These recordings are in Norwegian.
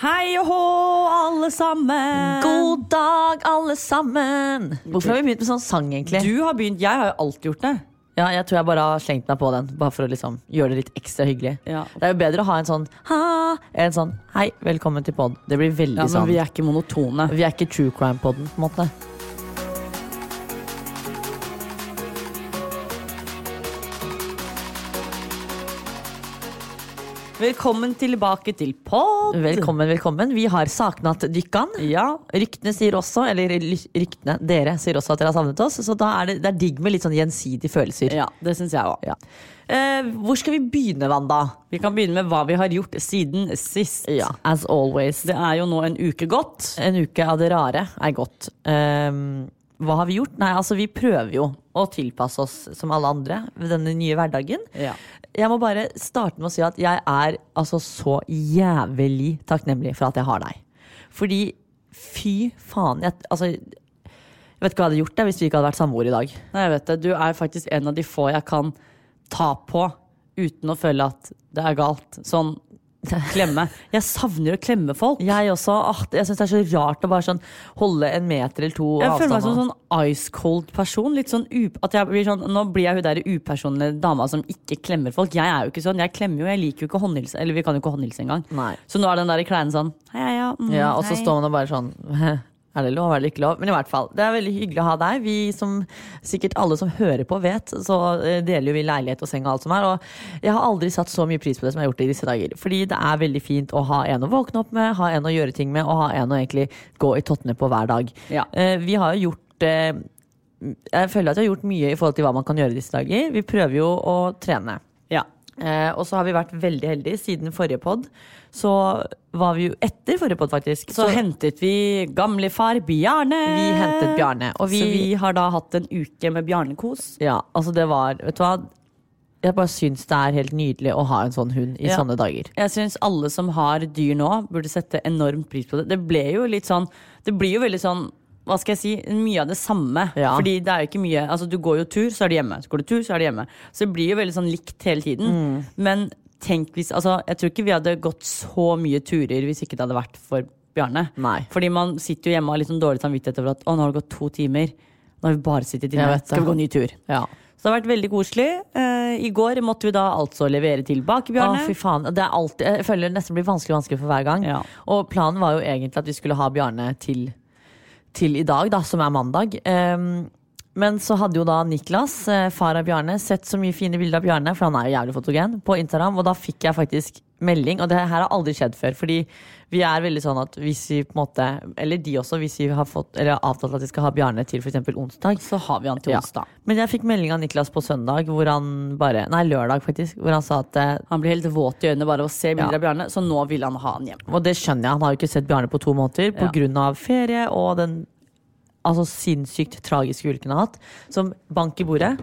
Hei og hå, alle sammen! God dag, alle sammen! Hvorfor har vi begynt med sånn sang, egentlig? Du har begynt, jeg har jo alltid gjort det. Ja, jeg tror jeg bare har slengt meg på den, bare for å liksom gjøre det litt ekstra hyggelig. Ja. Det er jo bedre å ha en sånn ha, en sånn hei, velkommen til pod. Det blir veldig Ja, men sånn vi er ikke monotone. Vi er ikke true crime-poden, på en måte. Velkommen tilbake til pod. Velkommen, velkommen. Vi har saknatt dykkan. Ja, Ryktene sier også, eller ryktene, dere sier også at dere har savnet oss, så da er det, det er digg med litt sånn gjensidige følelser. ja det synes jeg også. Ja. Eh, hvor skal vi begynne, Wanda? Vi kan begynne med hva vi har gjort siden sist. Ja, as always. Det er jo nå en uke gått. En uke av det rare er godt. Ehm, hva har vi gjort? Nei, altså Vi prøver jo å tilpasse oss som alle andre ved denne nye hverdagen. Ja. Jeg må bare starte med å si at jeg er altså så jævlig takknemlig for at jeg har deg. Fordi fy faen Jeg, altså, jeg vet ikke hva jeg hadde gjort det hvis vi ikke hadde vært samboere i dag. Nei, jeg vet det. Du er faktisk en av de få jeg kan ta på uten å føle at det er galt. Sånn klemme. Jeg savner å klemme folk. Jeg også. Åh, jeg syns det er så rart å bare sånn holde en meter eller to Jeg føler meg som en sånn ice cold person. Litt sånn up at jeg blir sånn, Nå blir jeg hun der upersonlige dama som ikke klemmer folk. Jeg er jo ikke sånn. Jeg klemmer jo, jeg liker jo ikke håndhilse. Eller vi kan jo ikke håndhilse engang. Nei. Så nå er den der kleine sånn hei, ja. Mm, Ja, og så hei. står man og bare sånn Er det lov, er det ikke lov? Men i hvert fall, det er veldig hyggelig å ha deg. Vi som sikkert alle som hører på vet, så eh, deler jo vi leilighet og seng og alt som er. Og jeg har aldri satt så mye pris på det som jeg har gjort i disse dager. Fordi det er veldig fint å ha en å våkne opp med, ha en å gjøre ting med, og ha en å egentlig gå i tottene på hver dag. Ja. Eh, Vi har jo gjort eh, Jeg føler at vi har gjort mye i forhold til hva man kan gjøre i disse dager. Vi prøver jo å trene. Ja. Eh, og så har vi vært veldig heldige siden forrige pod. Så var vi jo etter forrige pod, faktisk. Så, hentet vi gamlefar Bjarne. vi hentet Bjarne. Og vi, Så vi har da hatt en uke med Bjarnekos. Ja, altså det var Vet du hva? Jeg bare syns det er helt nydelig å ha en sånn hund i Ja. sånne dager. Jeg syns alle som har dyr nå, burde sette enormt pris på det. Det ble jo litt sånn Det blir jo veldig sånn hva skal jeg si, mye av det samme. Ja. Fordi det er jo ikke mye Altså Du går jo tur, så er du hjemme. Så går du tur, så er du hjemme. Så det blir jo veldig sånn likt hele tiden. Mm. Men tenk hvis Altså, jeg tror ikke vi hadde gått så mye turer hvis ikke det hadde vært for Bjarne. Nei. Fordi man sitter jo hjemme og har litt sånn dårlig samvittighet over at å, nå har det gått to timer. Nå har vi bare sittet inne. Skal vi gå en ny tur? Ja. Så det har vært veldig koselig. Eh, I går måtte vi da altså levere tilbake Bjarne. Å, fy faen. Det er alltid, jeg føler det nesten blir vanskelig og vanskelig for hver gang. Ja. Og planen var jo egentlig at vi skulle ha Bjarne til, til i dag, da, som er mandag. Ehm, men så hadde jo da Niklas, eh, far av Bjarne, sett så mye fine bilder av Bjarne, for han er jo jævlig fotogen, på Instagram, og da fikk jeg faktisk melding, og det her har aldri skjedd før, fordi vi er veldig sånn at hvis vi på en måte, eller de også, hvis vi har fått, eller har avtalt at vi skal ha Bjarne til eksempel onsdag, Så har vi han til Ja. onsdag. Men jeg fikk melding av Niklas på søndag, hvor han bare, nei lørdag faktisk, hvor han sa at eh, Han blir helt våt i øynene bare av å se bilder Ja. av Bjarne, så nå vil han ha han hjem. Og det skjønner jeg, han har jo ikke sett Bjarne på to måneder på Ja. grunn av ferie og den altså sinnssykt tragiske ulykken har hatt, som bank i bordet,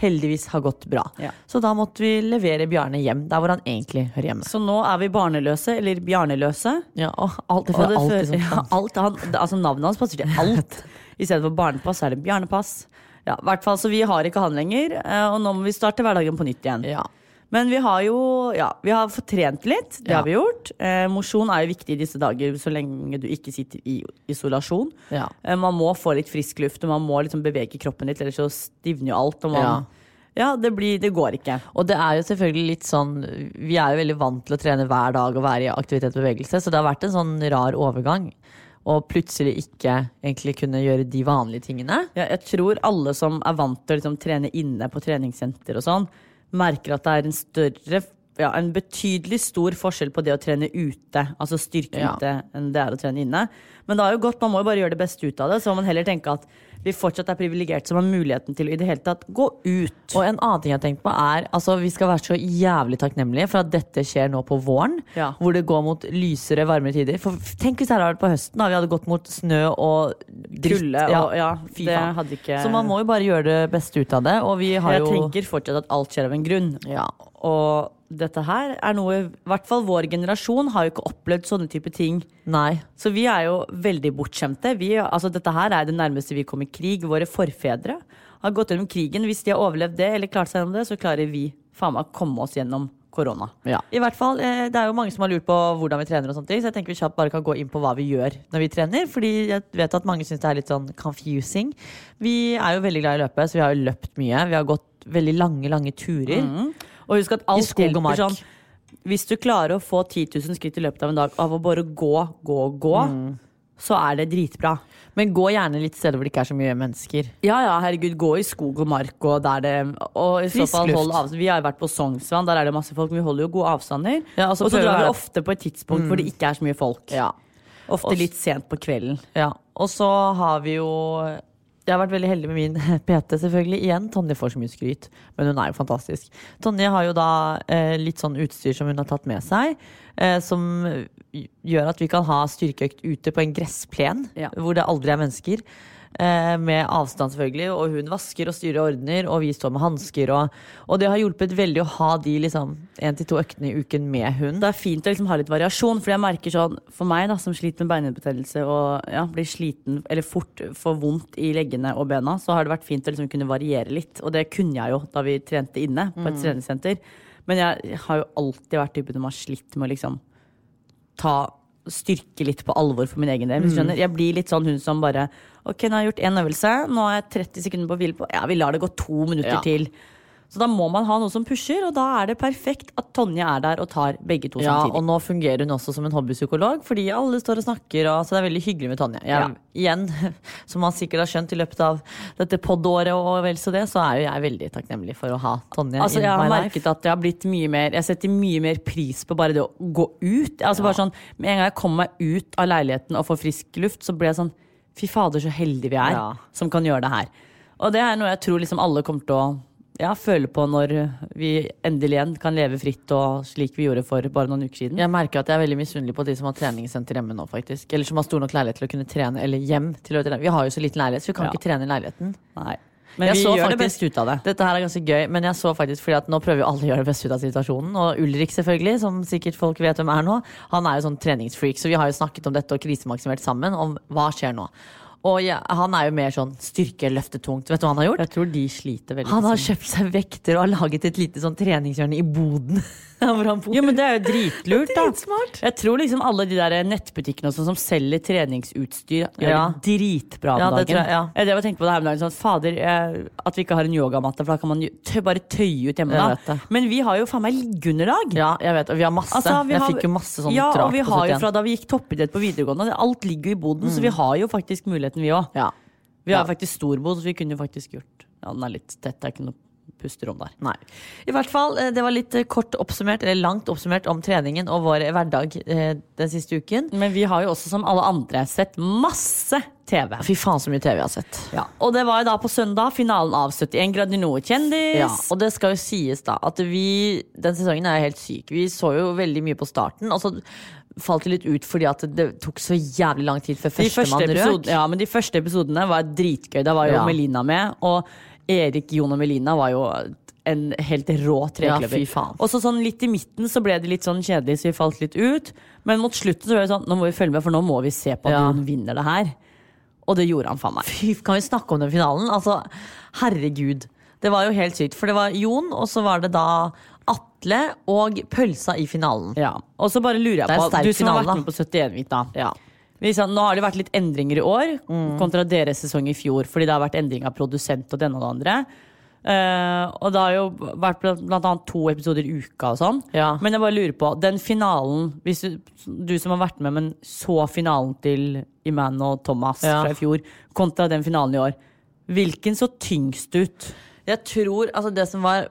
heldigvis har gått bra. Ja. Så da måtte vi levere Bjarne hjem, der hvor han egentlig hører hjemme. Så nå er vi barneløse, eller bjarneløse. Ja, og alt det fører det ja, alt, han, altså Navnet hans passer til alt. I stedet for barnepass er det bjarnepass. Ja, hvert fall, Så vi har ikke han lenger, eh, og nå må vi starte hverdagen på nytt igjen. Ja. Men vi har jo ja, vi har fått trent litt. Det Ja. har vi gjort. Eh, Mosjon er jo viktig i disse dager så lenge du ikke sitter i isolasjon. Ja. Eh, man må få litt frisk luft, og man må liksom bevege kroppen litt, ellers så stivner jo alt. Og man, Ja. det, blir, det går ikke. Og det er jo selvfølgelig litt sånn Vi er jo veldig vant til å trene hver dag og være i aktivitet og bevegelse, så det har vært en sånn rar overgang. Og plutselig ikke egentlig kunne gjøre de vanlige tingene. Ja, jeg tror alle som er vant til å liksom, trene inne på treningssenter og sånn, merker at det er en større ja, en betydelig stor forskjell på det å trene ute, altså styrke Ja. ute, enn det er å trene inne. Men det er jo godt, man må jo bare gjøre det beste ut av det. Så må man heller tenke at vi fortsatt er privilegerte som har muligheten til å i det hele tatt gå ut. Og en annen ting jeg har tenkt på er altså Vi skal være så jævlig takknemlige for at dette skjer nå på våren. Ja. Hvor det går mot lysere, varmere tider. For tenk hvis det hadde vært på høsten. Da vi hadde gått mot snø og dritt. Kulde og ja, fy det faen. ikke Så man må jo bare gjøre det beste ut av det. Og vi har Jeg jo tenker fortsatt at alt skjer av en grunn. ja, Og dette her er noe I hvert fall vår generasjon har jo ikke opplevd sånne type ting. Nei. Så vi er jo veldig bortskjemte. Vi, altså dette her er det nærmeste vi kommer krig. Våre forfedre har gått gjennom krigen. Hvis de har overlevd det, eller klart seg gjennom det, så klarer vi faen meg å komme oss gjennom korona. Ja. I hvert fall, eh, Det er jo mange som har lurt på hvordan vi trener, og sånt, så jeg tenker vi kjapt bare kan gå inn på hva vi gjør når vi trener. Fordi jeg vet at mange syns det er litt sånn confusing. Vi er jo veldig glad i å løpe, så vi har jo løpt mye. Vi har gått veldig lange, lange turer. Og husk at alt hjelper sånn. Hvis du klarer å få 10 000 skritt i løpet av en dag av å bare gå, gå, gå, Mm. så er det dritbra. Men gå gjerne litt steder hvor det ikke er så mye mennesker. Ja, ja, herregud, gå i skog og mark og der det Og i så fall hold avstand. Vi har vært på Sognsvann, der er det masse folk, men vi holder jo gode avstander. Ja, altså og så drar vi ofte på et tidspunkt hvor det ikke er så mye folk. Ja. Ofte litt sent på kvelden. Ja, og så har vi jo Jeg har vært veldig heldig med min PT, selvfølgelig. Igjen, Tonje får så mye skryt, men hun er jo fantastisk. Tonje har jo da eh, litt sånn utstyr som hun har tatt med seg, eh, som gjør at vi kan ha styrkeøkt ute på en gressplen, Ja. hvor det aldri er mennesker. Eh, med avstand, selvfølgelig. Og hun vasker og styrer og ordner, og vi står med hansker. Og, og det har hjulpet veldig å ha de liksom én til to øktene i uken med hund. Det er fint å liksom ha litt variasjon, for jeg merker sånn For meg da, som sliter med beinbetennelse og ja, blir sliten eller fort får vondt i leggene og bena, så har det vært fint å liksom kunne variere litt. Og det kunne jeg jo da vi trente inne på et treningssenter. Men jeg har jo alltid vært typen som har slitt med å liksom ta styrke litt på alvor for min egen del. Skjønner. Jeg blir litt sånn hun som bare Ok, nå har jeg gjort én øvelse, nå har jeg 30 sekunder på å hvile på. Ja, vi lar det gå to minutter Ja. til. Så da må man ha noe som pusher, og da er det perfekt at Tonje er der og tar begge to Ja, samtidig. og nå fungerer hun også som en hobbypsykolog, fordi alle står og snakker, og, så det er veldig hyggelig med Tonje. Jeg, Igjen, som man sikkert har skjønt i løpet av dette pod-året, og vel så det, så er jo jeg veldig takknemlig for å ha Tonje Altså, in jeg har merket life. at jeg har blitt mye mer Jeg setter mye mer pris på bare det å gå ut. Altså bare sånn, Med en gang jeg kommer meg ut av leiligheten og får frisk luft, så blir jeg sånn Fy fader, så heldige vi er Ja. som kan gjøre det her. Og det er noe jeg tror liksom alle kommer til å ja, føle på når vi endelig igjen kan leve fritt og slik vi gjorde for bare noen uker siden. Jeg merker at jeg er veldig misunnelig på de som har treningssenter hjemme nå, faktisk. Eller som har stor nok leilighet til å kunne trene, eller hjem til å trene. Vi har jo så liten leilighet, så vi kan Ja. ikke trene i leiligheten. Nei. Men Jeg vi gjør det faktisk- beste ut av det. Dette her er ganske gøy, men jeg så faktisk fordi at nå prøver jo alle å gjøre det beste ut av situasjonen. Og Ulrik, selvfølgelig, som sikkert folk vet hvem er nå, han er jo sånn treningsfreak, så vi har jo snakket om dette og krisemaksimert sammen, om hva skjer nå. Og ja, han er jo mer sånn styrkeløftetungt. Vet du hva han har gjort? Jeg tror de sliter veldig. Han har kjøpt seg vekter og har laget et lite sånn treningshjørne i boden. hvor han bor. Jo, men det er jo dritlurt, da. Dritsmart. Jeg tror liksom alle de der nettbutikkene også, som selger treningsutstyr, gjør Ja. det dritbra om Ja, det dagen. tror jeg, ja. Jeg drev og tenkte på det her om dagen, sånn, fader, jeg, at vi ikke har en yogamatte, for da kan man tø bare tøye ut hjemme. Da. Men vi har jo faen meg liggeunderlag. Ja, jeg vet, og vi har masse. Altså, vi jeg har- fikk jo masse sånn Ja, og vi har jo fra da vi gikk toppidrett på videregående, alt ligger jo i boden, så vi har jo faktisk muligheten, vi òg. Ja. Vi har faktisk storbod, så vi kunne jo faktisk gjort Ja, den er litt tett, det er ikke noe pusterom der. Nei. I hvert fall, eh, det var litt eh, kort oppsummert, eller langt oppsummert om treningen og vår hverdag eh, den siste uken. Men vi har jo også, som alle andre, sett masse TV. Fy faen så mye TV jeg har sett. Ja, og det var jo da på søndag finalen av 71 grader nord-kjendis. Ja, og det skal jo sies da at vi Den sesongen er jo helt syk. Vi så jo veldig mye på starten, og så falt det litt ut fordi at det tok så jævlig lang tid før førstemann røk. ja, men de første episodene var dritgøy. Da var jo Ja. Melina med, og Erik, Jon og Melina var jo en helt rå Ja, trekløver. fy og så sånn litt i midten så ble det litt sånn kjedelig, så vi falt litt ut. Men mot slutten så ble det sånn, nå må vi følge med, for nå må vi se på at Ja. Jon vinner det her. Og det gjorde han faen meg. Fy, kan vi snakke om den finalen? Altså, herregud. Det var jo helt sykt. For det var Jon, og så var det da Atle og pølsa i finalen. Ja. Og så bare lurer jeg på, du som har vært med på 71 Hvit da. Ja. Vi nå har det vært litt endringer i år kontra deres sesong i fjor. Fordi det har vært endring av produsent og denne og det andre. Uh, og det har jo vært blant, annet to episoder i uka og sånn. Ja. Men jeg bare lurer på, den finalen hvis du, du som har vært med, men så finalen til Iman og Thomas Ja. fra i fjor, kontra den finalen i år. Hvilken så tyngst ut? Jeg tror, altså det som var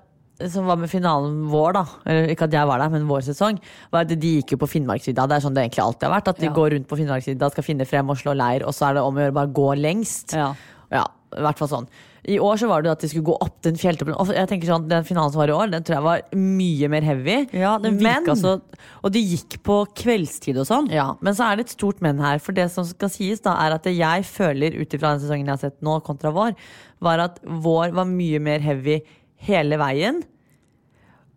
som var med finalen vår, da eller ikke at jeg var der, men vår sesong, var at de gikk jo på Finnmarksvidda. Det er sånn det egentlig alltid har vært. At de Ja. går rundt på Finnmarksvidda, skal finne frem og slå leir, og så er det om å gjøre bare gå lengst. Ja. Ja, i hvert fall sånn. I år så var det at de skulle gå opp den fjelltoppen. Og jeg tenker sånn, Den finalen som var i år, den tror jeg var mye mer heavy. Ja, den men, virka så Og de gikk på kveldstid og sånn. ja, men så er det et stort men her. For det som skal sies, da, er at jeg føler ut ifra den sesongen jeg har sett nå, kontra vår, var at vår var mye mer heavy hele veien.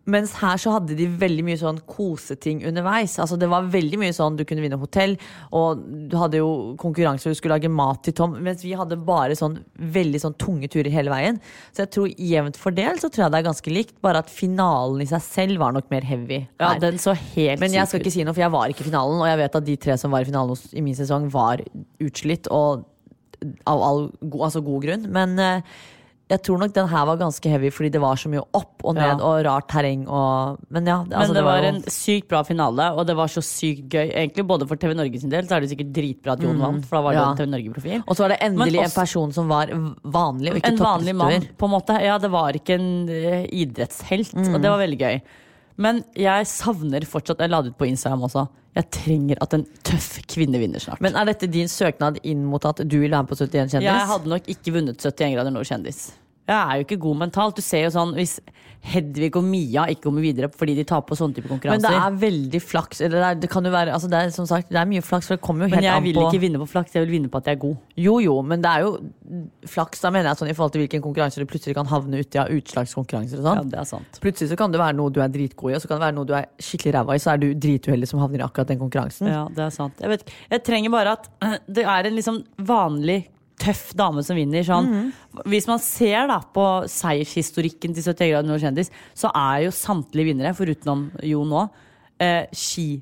Mens her så hadde de veldig mye sånn koseting underveis. Altså Det var veldig mye sånn du kunne vinne hotell, og du hadde jo konkurranse hvor du skulle lage mat til Tom. Mens vi hadde bare sånn veldig sånn tunge turer hele veien. Så jeg tror jevnt fordelt så tror jeg det er ganske likt, bare at finalen i seg selv var nok mer heavy. Ja, den så helt Men jeg skal ikke si noe, for jeg var ikke i finalen, og jeg vet at de tre som var i finalen i min sesong, var utslitt, og av all altså god grunn. Men eh, jeg tror nok den her var ganske heavy fordi det var så mye opp og ned Ja. og rart terreng og Men ja, det, Men det, det, var, jo- en sykt bra finale, og det var så sykt gøy. Egentlig Både for TV Norge sin del så er det sikkert dritbra at Jon vant, for da var det Mm. Ja. en TV Norge-profil. Og så var det endelig også, en person som var vanlig og ikke En vanlig mann, på en måte. Ja, det var ikke en idrettshelt, idrettshelt, og det var veldig gøy. Men jeg savner fortsatt Jeg la det ut på Instagram også. Jeg trenger at en tøff kvinne vinner snart. Men er dette din søknad inn mot at du vil være med på 71 kjendis? jeg hadde nok ikke vunnet 71 grader nord kjendis. Jeg er jo ikke god mentalt. Du ser jo sånn Hvis Hedvig og Mia ikke kommer videre fordi de taper på sånne type konkurranser. Men det er veldig flaks. Eller det, er, det kan jo være altså det er, som sagt, det er mye flaks, for det kommer jo Men jeg vil ikke vinne på flaks, jeg vil vinne på at jeg er god. Jo, jo, men det er jo flaks. Da mener jeg sånn i forhold til hvilken konkurranse du plutselig kan havne uti av utslagskonkurranser og Ja, sånn. det er sant. Plutselig så kan det være noe du er dritgod i, og så kan det være noe du er skikkelig ræva i, så er du drituheldig som havner i akkurat den konkurransen. Ja, det er sant. Jeg, vet, jeg trenger bare at det er en liksom vanlig tøff dame som vinner. Sånn. Hvis man ser da på seiershistorikken til 71 grader nord kjendis, så er jo samtlige vinnere, foruten Jo nå, eh, ski,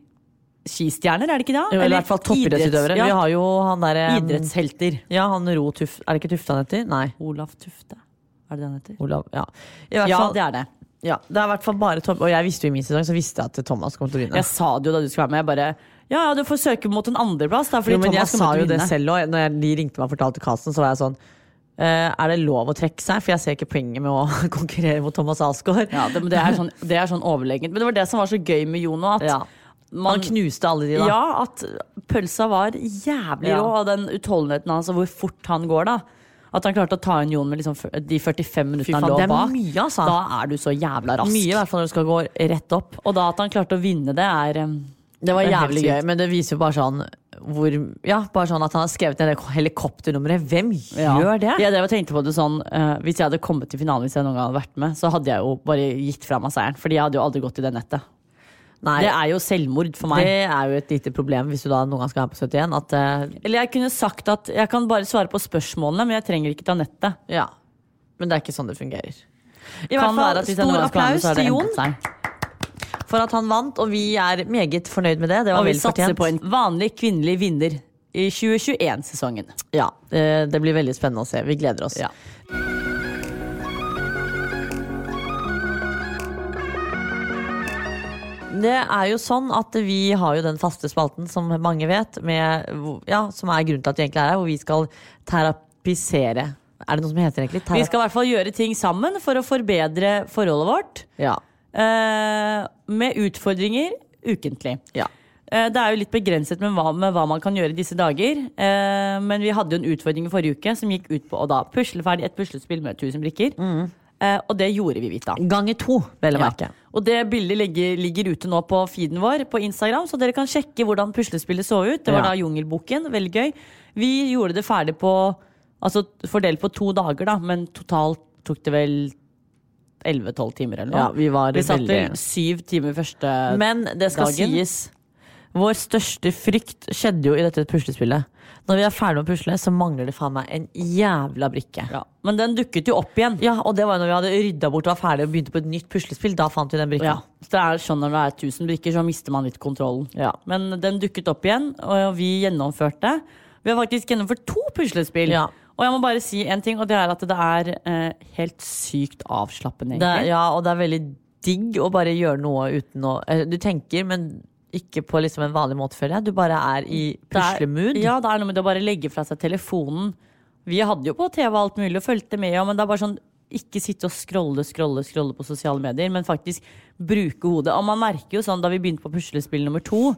skistjerner, er det ikke det? Jo, eller i hvert fall toppidrettsutøvere. Ja. Vi har jo han derre idrettshelter. Ja, han Ro Tuft Er det ikke Tufte han heter? Nei. Olaf Tufte. Er det det han heter? Olav. Ja. I hvert Ja, fall, det er det. Ja, det er i hvert fall bare Tom Og jeg visste jo i min sesong så visste jeg at Thomas kom til å vinne. Jeg sa det jo da du skulle være med. Jeg bare Ja, ja, du får søke mot en andreplass, da, fordi Jo, men jeg sa jo det selv òg. Når jeg, de ringte meg og fortalte casten, så var jeg sånn Uh, Er det lov å trekke seg? For jeg ser ikke poenget med å konkurrere mot Thomas Alsgaard. Ja, det, men det, er sånn, det er sånn overlegent. Men det var det som var så gøy med Jono. At Ja. man, Han knuste alle de, da. Ja, at pølsa var jævlig Ja. rå, og den utholdenheten hans, og hvor fort han går, da. At han klarte å ta inn Jon med liksom de 45 Fy minuttene han lå bak. mye, altså. Da er du så jævla rask. Mye, i hvert fall når du skal gå rett opp. Og da at han klarte å vinne det, er Det var jævlig gøy, men det viser jo bare sånn hvor, Ja, bare sånn at han har skrevet ned det helikopternummeret. Hvem ja. gjør det? Ja, det og tenkte på det sånn uh, Hvis jeg hadde kommet til finalen, hvis jeg noen gang hadde vært med, så hadde jeg jo bare gitt fra meg seieren. Fordi jeg hadde jo aldri gått i det nettet. Nei, Det er jo selvmord for meg. det er jo et lite problem hvis du da noen gang skal være på 71. At, uh... Eller jeg kunne sagt at jeg kan bare svare på spørsmålene, men jeg trenger ikke ta nettet. ja. Men det er ikke sånn det fungerer. I Kan hvert fall stor applaus til Jon for at han vant, og vi er meget fornøyd med det. Det var Og vi satser på en vanlig kvinnelig vinner i 2021-sesongen. Ja, det, det blir veldig spennende å se. Vi gleder oss. Ja. Det er jo sånn at vi har jo den faste spalten, som mange vet, med, ja, som er grunnen til at vi egentlig er her, hvor vi skal terapisere Er det noe som heter egentlig? Vi skal i hvert fall gjøre ting sammen for å forbedre forholdet vårt. Ja. Eh, med utfordringer ukentlig. ja. Eh, Det er jo litt begrenset med hva, med hva man kan gjøre i disse dager. Eh, men vi hadde jo en utfordring i forrige uke som gikk ut på å da pusle ferdig et puslespill med 1000 brikker. Eh, og det gjorde vi, Vita. Ganger to, vel å Ja. merke. Og det bildet ligger, ligger ute nå på feeden vår på Instagram, så dere kan sjekke hvordan puslespillet så ut. Det var Ja. da Jungelboken. Veldig gøy. Vi gjorde det ferdig på Altså fordelt på to dager, da, men totalt tok det vel 11-12 timer eller noe. Ja, vi var vi satt veldig- vel syv timer første dagen. Men det skal dagen. sies. Vår største frykt skjedde jo i dette puslespillet. Når vi er ferdig med å pusle, så mangler det faen meg en jævla brikke. ja. Men den dukket jo opp igjen. Ja, og det var jo når vi hadde rydda bort og var ferdig og begynte på et nytt puslespill. Da fant vi den brikka. Ja, så det er sånn Når det er 1000 brikker, så mister man litt kontrollen. Ja. Men den dukket opp igjen, og vi gjennomførte. Vi har faktisk gjennomført to puslespill. Ja. Og jeg må bare si en ting, og det er at det er eh, helt sykt avslappende, Det, ja, og det er veldig digg å bare gjøre noe uten å eh, Du tenker, men ikke på liksom en vanlig måte, føler jeg. Du bare er i puslemood. Ja, det er noe med det å bare legge fra seg telefonen. Vi hadde jo på TV alt mulig og fulgte med, men det er bare sånn ikke sitte og scrolle, scrolle, scrolle på sosiale medier, men faktisk bruke hodet. Og man merker jo sånn, da vi begynte på puslespill nummer to,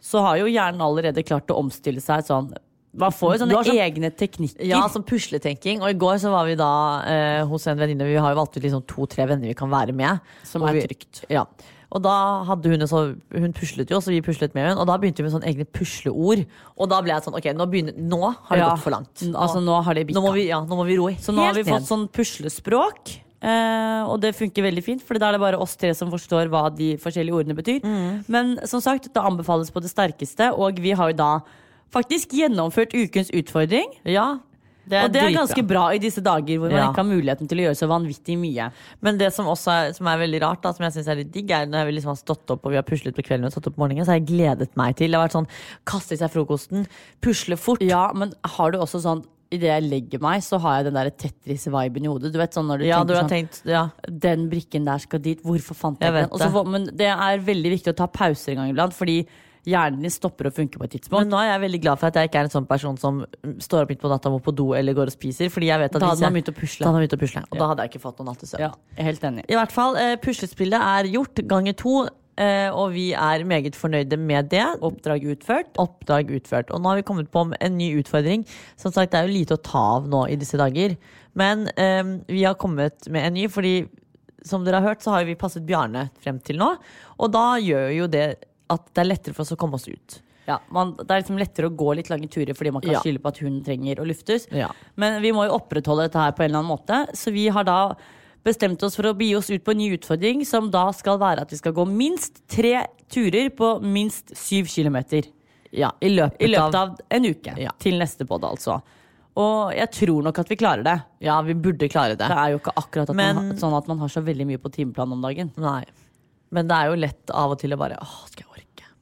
så har jo hjernen allerede klart å omstille seg sånn. Man får jo sånne sånn- egne teknikker. Ja, som pusletenking. Og i går så var vi da eh, hos en venninne. Vi har jo valgt ut liksom to-tre venner vi kan være med. Som er vi- trygt. Ja. Og da hadde hun så, Hun puslet jo, så vi puslet med henne. Og da begynte vi med sånne egne pusleord. Og da ble jeg sånn Ok, nå, begynner, nå har det Ja, gått for langt. n- altså, nå har det nå, må vi, ja, nå må vi roe Så nå har vi fått ned. sånn puslespråk. Eh, og det funker veldig fint, for da er det bare oss tre som forstår hva de forskjellige ordene betyr. Mm. Men som sagt, det anbefales på det sterkeste, og vi har jo da faktisk gjennomført ukens utfordring. Ja, det er og det er dritbra. ganske bra i disse dager hvor man Ja. ikke har muligheten til å gjøre så vanvittig mye. Men det som også er, som er veldig rart, da, som jeg synes er litt digg, er når vi liksom har stått opp og vi har puslet på kvelden og stått opp på morgenen, så har jeg gledet meg til. Det har vært sånn kaste i seg frokosten, pusle fort. Ja, men har du også sånn Idet jeg legger meg, så har jeg den der Tetris-viben i hodet. Du vet sånn når du Ja, tenker du har sånn tenkt Ja. Den brikken der skal dit. Hvorfor fant jeg, Jeg den? Og så men det er veldig viktig å ta pauser en gang iblant, fordi hjernen din stopper å funke på et tidspunkt. Men nå er jeg veldig glad for at jeg ikke er en sånn person som står opp midt på natta, må på do eller går og spiser. Fordi jeg vet at Da hadde man begynt å pusle. Da hadde man begynt å pusle. Og Ja. da hadde jeg ikke fått noen nattesøvn. Ja, jeg er helt enig. I hvert fall, eh, puslespillet er gjort ganger to, eh, og vi er meget fornøyde med det. Oppdrag utført. Oppdrag utført. Og nå har vi kommet på en ny utfordring. Som sagt, det er jo lite å ta av nå i disse dager. Men um, vi har kommet med en ny, fordi som dere har hørt, så har vi passet Bjarne frem til nå. Og da gjør jo det at det er lettere for oss å komme oss ut. Ja, man, det er liksom lettere å gå litt lange turer fordi man kan Ja. skylde på at hun trenger å luftes. Ja. Men vi må jo opprettholde dette her på en eller annen måte. Så vi har da bestemt oss for å begi oss ut på en ny utfordring, som da skal være at vi skal gå minst tre turer på minst syv kilometer. Ja, i løpet, I løpet av en uke. Ja. Til neste podd, altså. Og jeg tror nok at vi klarer det. Ja, vi burde klare det. Det er jo ikke akkurat at Men- man, sånn at man har så veldig mye på timeplanen om dagen. Nei. Men det er jo lett av og til å bare Åh, skal jeg?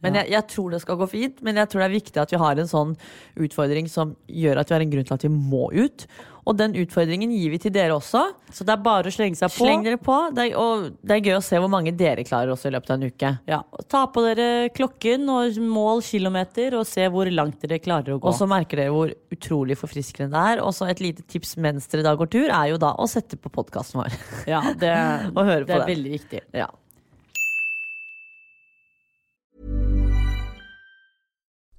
Men jeg, jeg tror det skal gå fint. Men jeg tror det er viktig at vi har en sånn utfordring som gjør at vi har en grunn til at vi må ut. Og den utfordringen gir vi til dere også. Så det er bare å slenge seg på. Sleng dere på. Det er, og det er gøy å se hvor mange dere klarer også i løpet av en uke. Ja, Ta på dere klokken og mål kilometer, og se hvor langt dere klarer å gå. Og så merker dere hvor utrolig forfriskende det er. Og så et lite tips mens dere da går tur, er jo da å sette på podkasten vår. ja, det, Og høre det på er den. veldig viktig. Ja.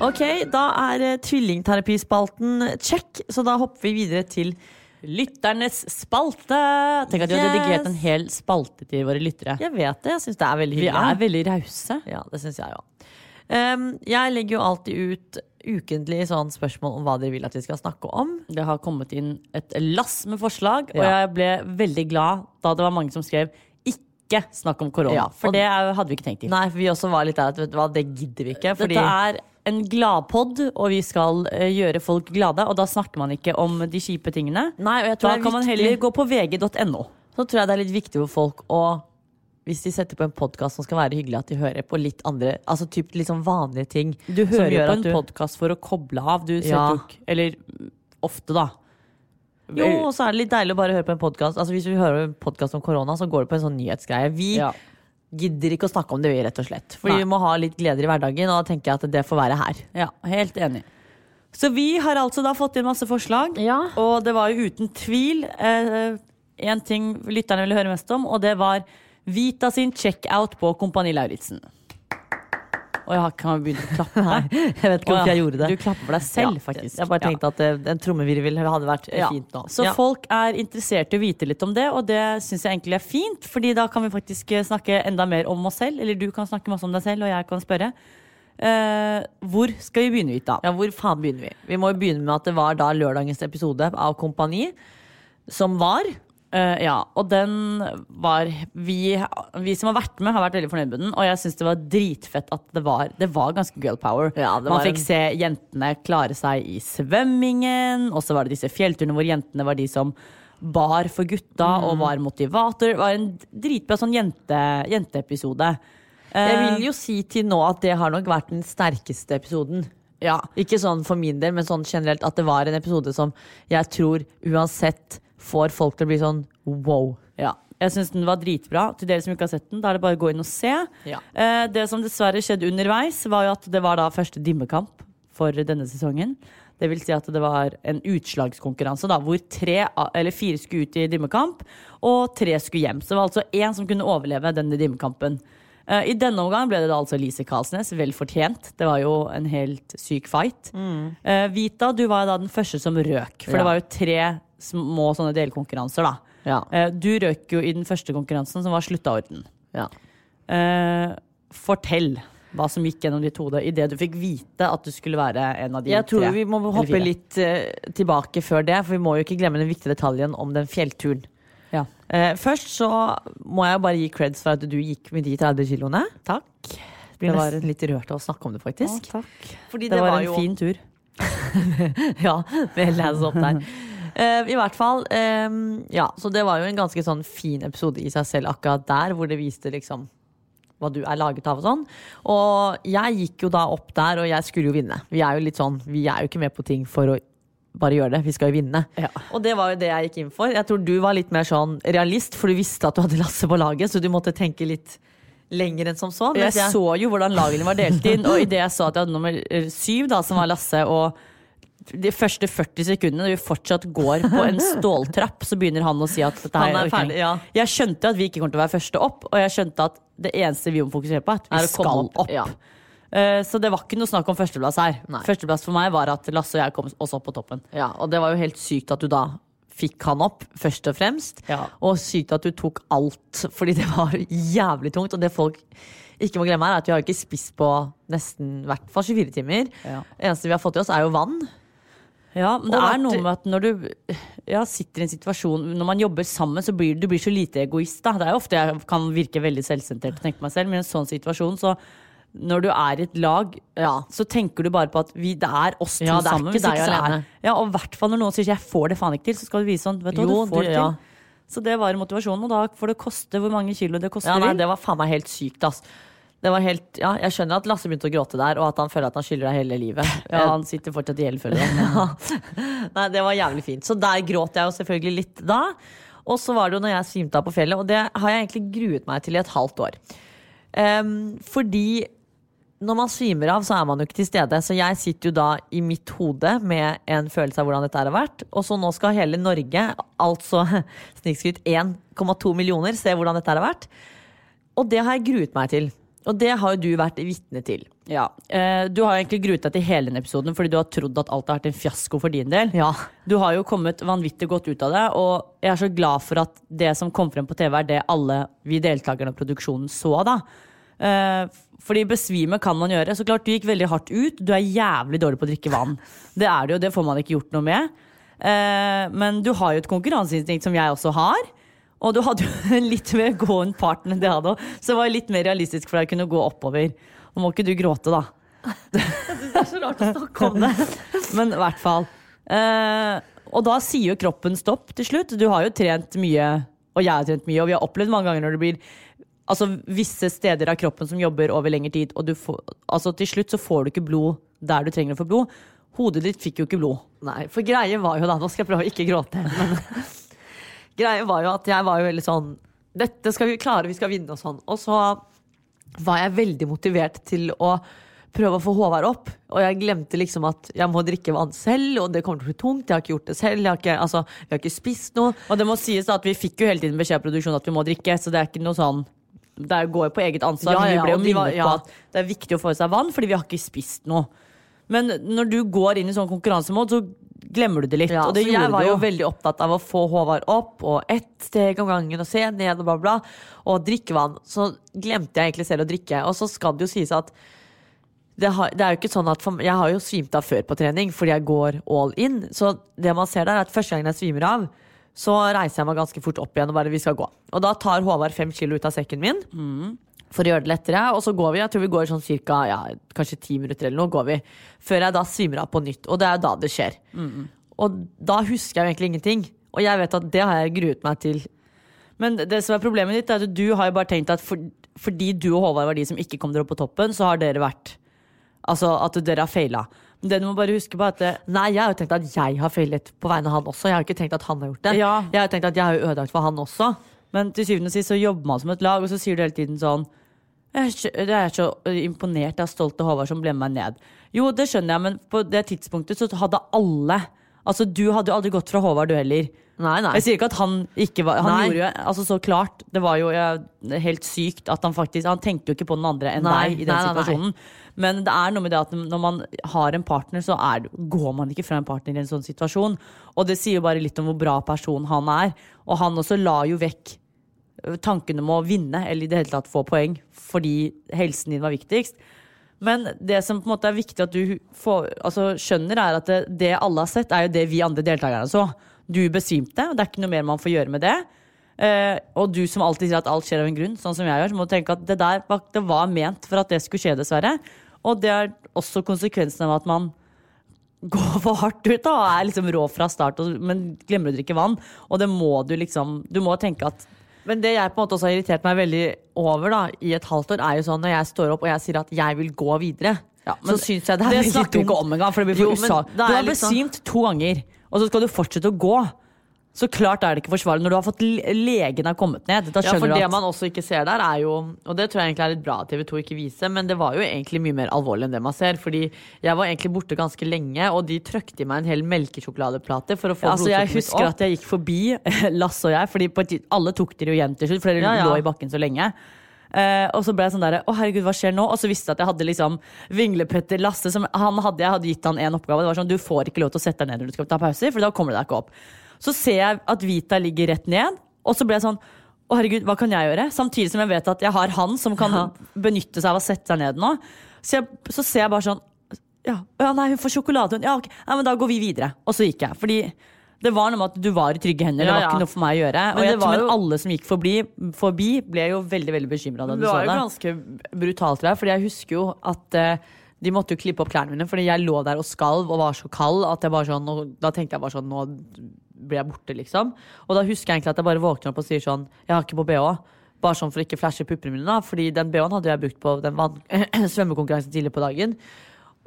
Ok, da er eh, tvillingterapispalten check, så da hopper vi videre til lytternes spalte. Tenk at vi har dedikert en hel spalte til våre lyttere. Jeg vet det. Jeg syns det er veldig hyggelig. Vi er veldig rause. Ja, det syns jeg òg. Um, jeg legger jo alltid ut ukentlig sånn spørsmål om hva dere vil at vi skal snakke om. Det har kommet inn et lass med forslag, og jeg ble veldig glad da det var mange som skrev 'ikke snakk om korona'. Ja, for det hadde vi ikke tenkt til. Nei, for vi også var litt der at vet du hva, det gidder vi ikke. Fordi Dette er en gladpod, og vi skal eh, gjøre folk glade. Og da snakker man ikke om de kjipe tingene. Nei, og jeg tror Da kan man heller gå på vg.no. Så tror jeg det er litt viktig for folk å hvis de setter på en podkast som skal være hyggelig, at de hører på litt andre Altså typ litt sånn vanlige ting. Du hører på en du- podkast for å koble av. Du setter Ja. ikke Eller mm, ofte, da. Jo, og så er det litt deilig å bare høre på en podkast. Altså, hvis vi hører en podkast om korona, så går det på en sånn nyhetsgreie. Vi Ja. Gidder ikke å snakke om det, vi, rett og slett. Fordi Nei. vi må ha litt gleder i hverdagen, og da tenker jeg at det får være her. Ja, helt enig. Så vi har altså da fått inn masse forslag, Ja. og det var jo uten tvil én ting lytterne ville høre mest om, og det var Vita sin checkout på Kompani Lauritzen. Og jeg har ikke begynt å klappe. Jeg vet ikke om hvorfor jeg gjorde det. Du klapper for deg selv, faktisk. Jeg bare tenkte at eh, en trommevirvel hadde vært eh, fint nå. Så folk er interessert i å vite litt om det, og det syns jeg egentlig er fint. Fordi da kan vi faktisk eh, snakke enda mer om oss selv, eller du kan snakke masse om deg selv, og jeg kan spørre. Uh, hvor skal vi begynne, Vita? Ja, hvor faen begynner vi? Vi må jo begynne med at det var da lørdagens episode av Kompani som var. Eh, ja, og den var vi, vi som har vært med, har vært veldig fornøyd med den. Og jeg syns det var dritfett at det var, det var ganske girl power. Ja, det Man fikk en- se jentene klare seg i svømmingen, og så var det disse fjellturene hvor jentene var de som bar for gutta Mm. og var motivator. Det var en dritbra sånn jente, jenteepisode. Jeg Eh, vil jo si til nå at det har nok vært den sterkeste episoden. ja, Ikke sånn for min del, men sånn generelt at det var en episode som jeg tror uansett får folk til å bli sånn wow. Ja, jeg syns den var dritbra. Til dere som ikke har sett den, da er det bare å gå inn og se. Ja. Eh, det som dessverre skjedde underveis, var jo at det var da første dimmekamp for denne sesongen. Det vil si at det var en utslagskonkurranse da, hvor tre, eller fire skulle ut i dimmekamp, og tre skulle hjem. Så det var altså én som kunne overleve denne dimmekampen. Eh, I denne omgang ble det da altså Lise Karlsnes, vel fortjent. Det var jo en helt syk fight. Eh, Vita, du var da den første som røk, for Ja. det var jo tre små sånne delkonkurranser, da. Ja. Eh, Du røk jo i den første konkurransen, som var sluttorden. Ja. Eh, fortell hva som gikk gjennom ditt hode idet du fikk vite at du skulle være en av de Jeg tror tre. vi må hoppe litt eh, tilbake før det, for vi må jo ikke glemme den viktige detaljen om den fjellturen. Ja. Eh, først så må jeg bare gi creds for at du gikk med de 30 kiloene. Takk. Blir Det var- nesten litt rørt av å snakke om det, faktisk. Å. Fordi Det, var, var en fin tur. ja, med lance opp der. Eh, I hvert fall. Um, ja, så det var jo en ganske sånn fin episode i seg selv akkurat der, hvor det viste liksom hva du er laget av og sånn. Og jeg gikk jo da opp der, og jeg skulle jo vinne. Vi er jo litt sånn, vi er jo ikke med på ting for å bare gjøre det. Vi skal jo vinne. Ja. Og det var jo det jeg gikk inn for. Jeg tror du var litt mer sånn realist, for du visste at du hadde Lasse på laget, så du måtte tenke litt lenger enn som så. Jeg jeg, så jo hvordan lagene var delt inn, og idet jeg så at jeg hadde nummer eh, syv, da, som var Lasse, og de første 40 sekundene når vi fortsatt går på en ståltrapp, så begynner han å si at dette her er ferdig, ja. Jeg skjønte at vi ikke kommer til å være første opp, og jeg skjønte at det eneste vi må fokusere på, er at vi Er skal opp, opp. ja. Uh, Så det var ikke noe snakk om førsteplass her. Nei. Førsteplass for meg var at Lasse og jeg kom oss opp på toppen. Ja, og det var jo helt sykt at du da fikk han opp, først og fremst. Ja. Og sykt at du tok alt, fordi det var jævlig tungt. Og det folk ikke må glemme, er at vi har ikke spist på nesten hvert fall 24 timer. Ja. Det eneste vi har fått i oss, er jo vann. Ja, men det Og er noe med at når du ja, sitter i en situasjon Når man jobber sammen, så blir du blir så lite egoist. Da. Det er jo ofte jeg kan virke veldig selvsentrert og tenke meg selv, men i en sånn situasjon så når du er i et lag, Ja. så tenker du bare på at vi, det er oss to Ja, det sammen. ikke Hvis deg så er-. Ja, og i hvert fall når noen sier 'jeg får det faen ikke til', så skal du vise sånn. Vet du hva, du får det ja. til. Så det var motivasjonen, og da får det koste hvor mange kilo det koster. Ja, nei, det var faen meg helt sykt, ass. Det var helt, ja, jeg skjønner at Lasse begynte å gråte der, og at han føler at han skylder deg hele livet. ja, han sitter fortsatt i gjeld, føler jeg. Nei, det var jævlig fint. Så der gråt jeg jo selvfølgelig litt da. Og så var det jo når jeg svimte av på fjellet, og det har jeg egentlig gruet meg til i et halvt år. Um, fordi når man svimer av, så er man jo ikke til stede. Så jeg sitter jo da i mitt hode med en følelse av hvordan dette har vært. Og så nå skal hele Norge, altså snikskryt 1,2 millioner, se hvordan dette har vært. Og det har jeg gruet meg til. Og det har jo du vært vitne til. Ja, eh, Du har egentlig gruet deg til hele denne episoden fordi du har trodd at alt har vært en fiasko for din del. Ja. Du har jo kommet vanvittig godt ut av det, og jeg er så glad for at det som kom frem på TV, er det alle vi deltakerne av produksjonen så. da. Eh, fordi besvime kan man gjøre. Så klart, Du gikk veldig hardt ut. Du er jævlig dårlig på å drikke vann. Det er det jo, det får man ikke gjort noe med. Eh, men du har jo et konkurranseinstinkt som jeg også har. Og du hadde jo en litt mer gåen partner enn det jeg hadde òg, så det var litt mer realistisk for deg å kunne gå oppover. Og må ikke du gråte, da. Det er så rart å snakke om det. Men i hvert fall. Eh, og da sier jo kroppen stopp til slutt. Du har jo trent mye, og jeg har trent mye, og vi har opplevd mange ganger når det blir altså, visse steder av kroppen som jobber over lengre tid, og du får, altså, til slutt så får du ikke blod der du trenger å få blod. Hodet ditt fikk jo ikke blod. Nei, for greien var jo da Nå skal jeg prøve å ikke gråte. Men greien var jo at jeg var jo veldig sånn Dette skal vi klare, vi skal vinne og sånn. Og så var jeg veldig motivert til å prøve å få Håvard opp. Og jeg glemte liksom at jeg må drikke vann selv, og det kommer til å bli tungt. Jeg har ikke gjort det selv. Jeg har ikke, altså, jeg har ikke spist noe. Og det må sies da at vi fikk jo hele tiden beskjed av produksjonen at vi må drikke, så det er ikke noe sånn det går jo på eget ansvar, Ja, ja, ja, var- det er viktig å få i seg vann, fordi vi har ikke spist noe. Men når du går inn i sånn konkurransemål, så glemmer du det litt. Ja, og det så jeg gjorde var jo veldig opptatt av å få Håvard opp, og ett steg om gangen, og se ned og bla, bla, og drikke vann. Så glemte jeg egentlig selv å drikke. Og så skal det jo sies at det, har, det er jo ikke sånn at for, Jeg har jo svimt av før på trening fordi jeg går all in. Så det man ser der, er at første gangen jeg svimer av, så reiser jeg meg ganske fort opp igjen og bare vi skal gå. Og da tar Håvard fem kilo ut av sekken min. For å gjøre det lettere, og så går vi. Jeg tror vi går sånn cirka ja, kanskje ti minutter eller noe. går vi Før jeg da svimer av på nytt. Og det er da det skjer. Og da husker jeg jo egentlig ingenting. Og jeg vet at det har jeg gruet meg til. Men det som er problemet ditt, er at du har jo bare tenkt at for, fordi du og Håvard var de som ikke kom dere opp på toppen, så har dere vært Altså at dere har feila. Men det du må bare huske på, er at det, Nei, jeg har jo tenkt at jeg har feilet på vegne av han også. Jeg har jo ikke tenkt at han har gjort det. Ja. Jeg har jo tenkt at jeg har ødelagt for han også. Men til syvende og sist så jobber man som et lag, og så sier du hele tiden sånn jeg er, så, så imponert, er av Håvard som ble med meg ned. Jo, det skjønner jeg, men på det tidspunktet så hadde alle Altså, du hadde jo aldri gått fra Håvard, du heller. Nei, nei. Jeg sier ikke at han ikke var Han Nei. gjorde jo altså så klart Det var jo ja, helt sykt at han faktisk Han tenkte jo ikke på den andre enn Nei, deg i den situasjonen. Men det er noe med det at når man har en partner, så er, går man ikke fra en partner i en sånn situasjon. Og det sier jo bare litt om hvor bra person han er. Og han også la jo vekk tanken om å vinne, eller i det hele tatt få poeng, fordi helsen din var viktigst. Men det som på en måte er viktig at du får, altså, skjønner, er at det, det alle har sett, er jo det vi andre deltakerne så. Du besvimte, og det er ikke noe mer man får gjøre med det. Eh, og du som alltid sier at alt skjer av en grunn, sånn som jeg gjør, så må du tenke at det der det var ment for at det skulle skje, dessverre. Og det er også konsekvensen av at man går for hardt ut da, og er liksom rå fra start, men glemmer å drikke vann. Og det må du liksom Du må tenke at Men det jeg på en måte også har irritert meg veldig over da, i et halvt år, er jo sånn når jeg står opp og jeg sier at jeg vil gå videre, ja, men så syns jeg det er det veldig snakker vi ikke dumt. om engang, for det blir for men Du har liksom- besvimt to ganger, og så skal du fortsette å gå. Så klart er det ikke forsvarlig når du har fått le- legen har kommet ned. Da Ja, for det at man også ikke ser der, er jo Og det tror jeg egentlig er litt bra at TV 2 ikke viser, men det var jo egentlig mye mer alvorlig enn det man ser. Fordi jeg var egentlig borte ganske lenge, og de trøkte i meg en hel melkesjokoladeplate for å få Ja, altså, jeg husker opp. at jeg gikk forbi Lasse og jeg, Fordi et, alle tok dere jo igjen til slutt, for dere Ja, ja. lå i bakken så lenge. Uh, og så ble jeg sånn der, å herregud, hva skjer nå? Og så visste jeg at jeg hadde liksom vinglepetter Lasse. Som han hadde, jeg hadde gitt han en oppgave. Det var sånn, Du får ikke lov til å sette deg ned når du skal ta pauser, for da kommer du deg ikke opp. Så ser jeg at Vita ligger rett ned, og så ble jeg sånn å herregud, hva kan jeg gjøre? Samtidig som jeg vet at jeg har han som kan benytte seg av å sette seg ned nå. Så, jeg, så ser jeg bare sånn ja, ja, nei, hun får sjokolade. Hun. Ja, ok. Nei, men da går vi videre. Og så gikk jeg. Fordi det var noe med at du var i trygge hender. Ja, Det var ikke noe for meg å gjøre. Men og jeg tror jo- alle som gikk forbi, forbi, ble jo veldig veldig bekymra da du så var jo ganske brutalt der, Fordi jeg husker jo at uh, de måtte jo klippe opp klærne mine, fordi jeg lå der og skalv og var så kald at jeg bare sånn, og da tenkte jeg bare sånn Nå blir jeg borte, liksom. Og da husker jeg egentlig at jeg bare våkner opp og sier sånn Jeg har ikke på bh. Bare sånn for å ikke flashe puppene mine, da. Fordi den bh-en hadde jeg brukt på den svømmekonkurransen tidligere på dagen.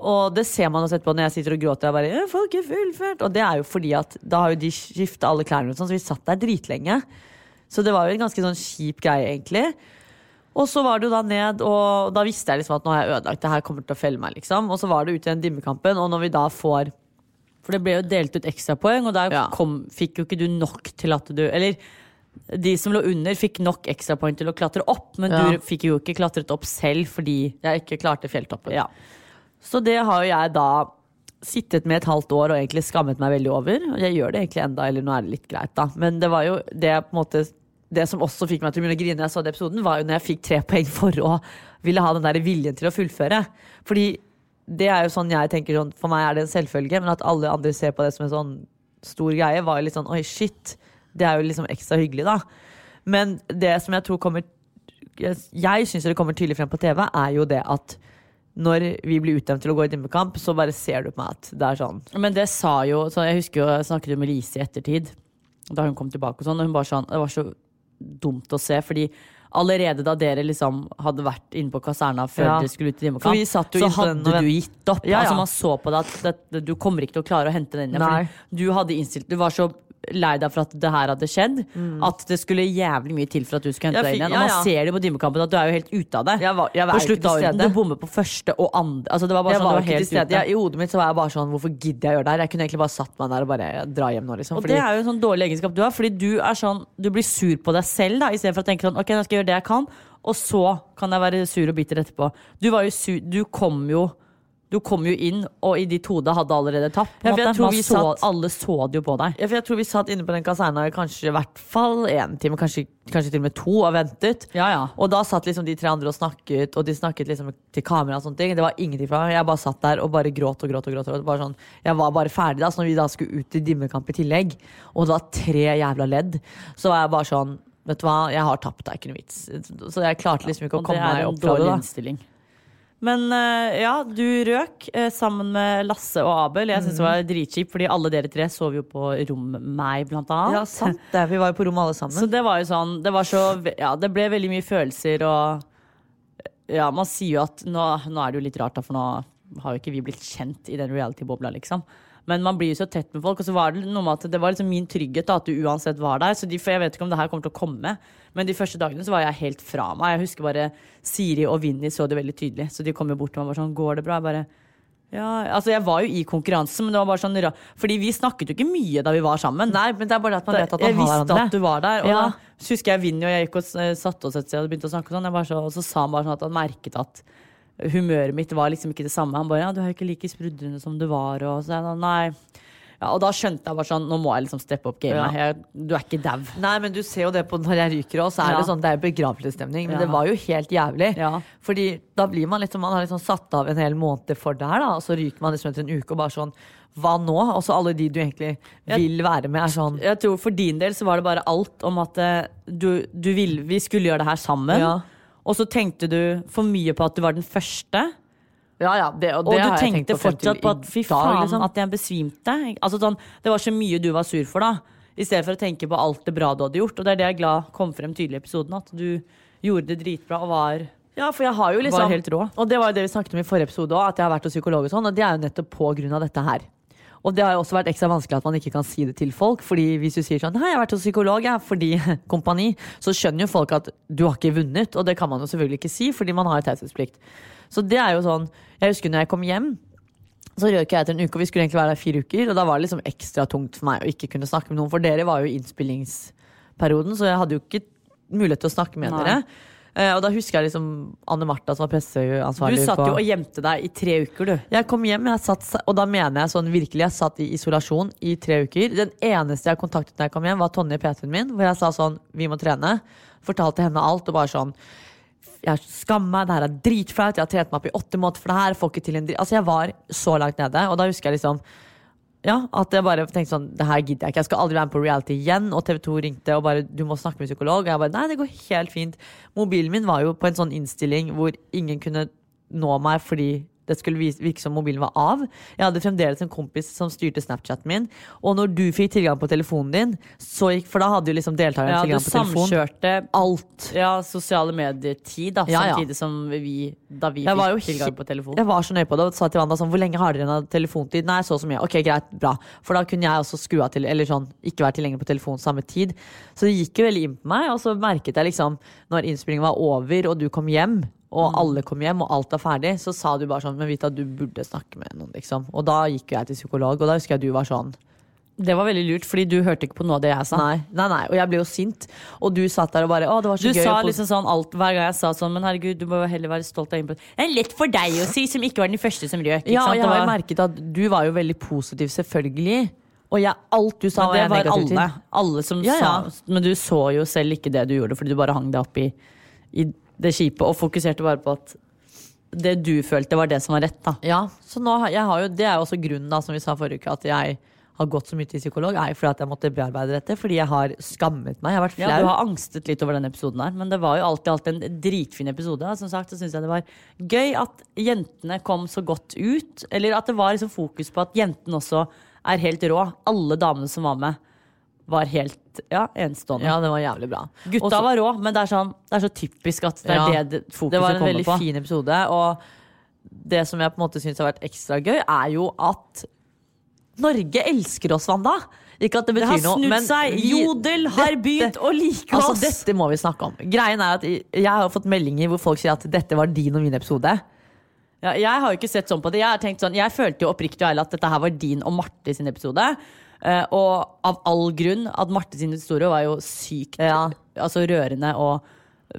Og det ser man også etterpå når jeg sitter og gråter. Jeg bare, får ikke fullført Og det er jo fordi at da har jo de skifta alle klærne, og sånn, så vi satt der dritlenge. Så det var jo en ganske sånn kjip greie, egentlig. Og så var det jo da ned, og da visste jeg liksom at nå har jeg ødelagt det her kommer til å felle meg. liksom Og så var det ut i den dimmekampen, og når vi da får For det ble jo delt ut ekstrapoeng, og der Ja. kom, fikk jo ikke du nok til at du Eller de som lå under, fikk nok ekstrapoeng til å klatre opp, men Ja. du fikk jo ikke klatret opp selv fordi jeg ikke klarte fjelltoppen. Ja. Så det har jo jeg da sittet med et halvt år og egentlig skammet meg veldig over. Og jeg gjør det egentlig enda, eller nå er det litt greit, da. Men det var jo det på en måte Det som også fikk meg til å begynne å grine jeg så den episoden, var jo når jeg fikk tre poeng for å ville ha den der viljen til å fullføre. Fordi det er jo sånn jeg tenker sånn, For meg er det en selvfølge, men at alle andre ser på det som en sånn stor greie, var jo litt sånn oi, shit. Det er jo liksom ekstra hyggelig, da. Men det som jeg tror kommer Jeg, syns det kommer tydelig frem på TV, er jo det at når vi blir utnevnt til å gå i dimmekamp, så bare ser du på meg at det er sånn. Men det sa jo Jeg husker jo jeg snakket med Lise i ettertid, da hun kom tilbake og sånn, og hun bare sånn Det var så dumt å se, fordi allerede da dere liksom hadde vært inne på kaserna før Ja. dere skulle ut i jo så inn hadde du gitt opp. Ja, ja. Altså Man så på deg at at, du kommer ikke til å klare å hente den igjen. Du hadde innstilt Du var så lei deg for at det her hadde skjedd, at det skulle jævlig mye til for at du skulle hente deg inn igjen. Og ja, man ja. ser det på dimmekampen at du er jo helt ute av det. Jeg var- jeg var på stede. Du bommer på første og andre. Altså det var bare Jeg sånn, var helt ute. Jeg, I hodet mitt så var jeg bare sånn Hvorfor gidder jeg å gjøre det her? Jeg kunne egentlig bare satt meg der og bare dra hjem nå, liksom. Og Fordi, det er jo en sånn dårlig egenskap du har, fordi du er sånn Du blir sur på deg selv, da, istedenfor å tenke sånn Ok, nå skal jeg gjøre det jeg kan, og så kan jeg være sur og bitter etterpå. Du var jo sur Du kom jo Du kom jo inn, og i ditt hode hadde allerede tapt. Ja, jeg tror vi så, satt- alle så det jo på deg. ja, jeg tror vi satt inne på den kaserna i kanskje i hvert fall én time, kanskje, kanskje til og med to, og ventet. Ja, ja. Og da satt liksom de tre andre og snakket, og de snakket liksom til kamera og sånne ting. Det var ingenting fra meg. Jeg bare satt der og bare gråt og gråt og gråt. og bare sånn, jeg var bare ferdig da, så når vi da skulle ut i dimmekamp i tillegg, og det var tre jævla ledd, så var jeg bare sånn Vet du hva, jeg har tapt, det er ikke noe vits. Så jeg klarte liksom ikke å komme meg opp fra det. dårlig innstilling. Men eh, ja, du røk eh, sammen med Lasse og Abel. Jeg syns det var dritkjipt, fordi alle dere tre sov jo på rom med meg, blant annet. Ja, sant det. Vi var jo på rom alle sammen. Så det var jo sånn Det var så Ja, det ble veldig mye følelser og Ja, man sier jo at Nå, nå er det jo litt rart, da, for nå har jo ikke vi blitt kjent i den reality-bobla, liksom. Men man blir jo så tett med folk, og så var det noe med at det var liksom min trygghet da, at du uansett var der. Så de, for jeg vet ikke om det her kommer til å komme, men de første dagene så var jeg helt fra meg. Jeg husker bare Siri og Vinni så det veldig tydelig, så de kom jo bort til meg og var sånn Går det bra? Jeg bare ja, altså Jeg var jo i konkurransen, men det var bare sånn Fordi vi snakket jo ikke mye da vi var sammen. Nei, men det er bare at man vet at jeg man har visste at du var der. Og Ja. da husker jeg Vinni og jeg gikk og s- satte oss et sted og begynte å snakke. Sånn. Jeg så, og så sa han bare sånn at han merket at humøret mitt var liksom ikke det samme. Han bare ja, du er jo ikke like sprudlende som du var. Og så jeg da, nei. Ja, og da skjønte jeg bare sånn, nå må jeg liksom steppe opp gamet. Ja. du er ikke dau. Nei, men du ser jo det på når jeg ryker òg, så er Ja. det sånn, det er begravelsesstemning. Men det var jo helt jævlig. Ja. Fordi da blir man liksom, man har liksom satt av en hel måned for det her, da, og så ryker man liksom etter en uke og bare sånn Hva nå? Og så alle de du egentlig vil være med, er sånn Jeg tror For din del så var det bare alt om at eh, du, du ville, vi skulle gjøre det her sammen. Ja. Og så tenkte du for mye på at du var den første. Ja, ja, det, og Og du tenkte på fortsatt på at fy dag, faen liksom. at jeg besvimte. Altså sånn, Det var så mye du var sur for, da. I stedet for å tenke på alt det bra du hadde gjort. Og det er det jeg er glad kom frem tydelig i episoden. At du gjorde det dritbra og var Ja, for jeg har jo liksom Var helt rå. Og det var jo det vi snakket om i forrige episode òg, at jeg har vært hos psykolog og sånn, og det er jo nettopp på grunn av dette her. Og det har jo også vært ekstra vanskelig at man ikke kan si det til folk. fordi hvis du sier sånn 'Hei, jeg har vært hos psykolog', jeg, fordi kompani, så skjønner jo folk at du har ikke vunnet. Og det kan man jo selvfølgelig ikke si, fordi man har taushetsplikt. Så det er jo sånn Jeg husker når jeg kom hjem, så røk jeg etter en uke, og vi skulle egentlig være der fire uker. Og da var det liksom ekstra tungt for meg å ikke kunne snakke med noen, for dere var jo i innspillingsperioden, så jeg hadde jo ikke mulighet til å snakke med Nei. dere. Uh, og da husker jeg liksom Anne Martha som var presseansvarlig. Du satt satt på- jo og gjemte deg i tre uker, du. jeg kom hjem, jeg satt, og da mener jeg sånn virkelig, jeg satt i isolasjon i tre uker. Den eneste jeg kontaktet når jeg kom hjem, var Tonje, PT-en min, hvor jeg sa sånn, vi må trene. Fortalte henne alt, og bare sånn jeg skammer meg, det her er dritflaut, jeg har trent meg opp i åtte måneder for det her. Får ikke til en drit... Altså, jeg var så langt nede, og da husker jeg liksom ja, at jeg bare tenkte sånn Det her gidder jeg ikke. Jeg skal aldri være med på reality igjen. Og TV 2 ringte og bare Du må snakke med psykolog. Og jeg bare Nei, det går helt fint. Mobilen min var jo på en sånn innstilling hvor ingen kunne nå meg fordi det skulle virke som mobilen var av. Jeg hadde fremdeles en kompis som styrte Snapchaten min. Og når du fikk tilgang på telefonen din, så gikk For da hadde jo liksom deltakerne Ja, tilgang på du samkjørte Alt. ja, sosiale medier-tid, da, Ja, ja. samtidig som vi, da vi Jeg fikk tilgang på telefonen. Jeg var så nøye på det og sa til Wanda sånn Hvor lenge har dere igjen av telefontid? Nei, så og så mye. Ok, greit, bra. For da kunne jeg også skru av til Eller sånn, ikke være tilgjengelig på telefon samme tid. Så det gikk jo veldig inn på meg, og så merket jeg liksom Når innspillingen var over, og du kom hjem, og Mm. alle kom hjem, og alt var ferdig, så sa du bare sånn Men Vita, du burde snakke med noen, liksom. Og da gikk jo jeg til psykolog, og da husker jeg du var sånn Det var veldig lurt, fordi du hørte ikke på noe av det jeg sa. Nei, nei, nei. Og jeg ble jo sint, og du satt der og bare Å, det var så Du gøy. sa liksom sånn alt, Hver gang jeg sa sånn Men herregud, du må heller være stolt av innpå Det er lett for deg å si, som ikke var den første som røk. Ja, og sant? jeg har var- merket at du var jo veldig positiv, selvfølgelig. Og jeg, alt du sa, Men det var, var alle. Alle som Ja, ja. sa Men du så jo selv ikke det du gjorde, fordi du bare hang deg opp i, i det kjipe og fokuserte bare på at det du følte, var det som var rett. da Ja, så nå, jo, Det er jo også grunnen, da, som vi sa forrige uke, at jeg har gått så mye til psykolog, er fordi at jeg måtte bearbeide dette. Fordi jeg har skammet meg. Jeg har vært Ja. Du har angstet litt over denne episoden her, men det var jo alltid, alltid en dritfin episode. Som sagt så syns jeg det var gøy at jentene kom så godt ut. Eller at det var liksom fokus på at jentene også er helt rå. Alle damene som var med, var helt ja, enestående. ja, det var jævlig bra. Gutta Også- var rå, men det er, sånn, det er så typisk at det er Ja, det fokuset kommer på. Det var en veldig på. fin episode, og det som jeg på en måte syns har vært ekstra gøy, er jo at Norge elsker oss, Wanda. Ikke at det Det betyr har noe, snudd men seg. vi- Jodel har dette- begynt å like Altså, oss. dette må vi snakke om. Greien er at Jeg har fått meldinger hvor folk sier at dette var din og min episode. Ja, jeg har jo ikke sett sånn på det. Jeg, har tenkt sånn, jeg følte jo oppriktig og ærlig at dette her var din og Marte sin episode. Eh, og av all grunn at Marte sin historie var jo sykt Ja. altså rørende og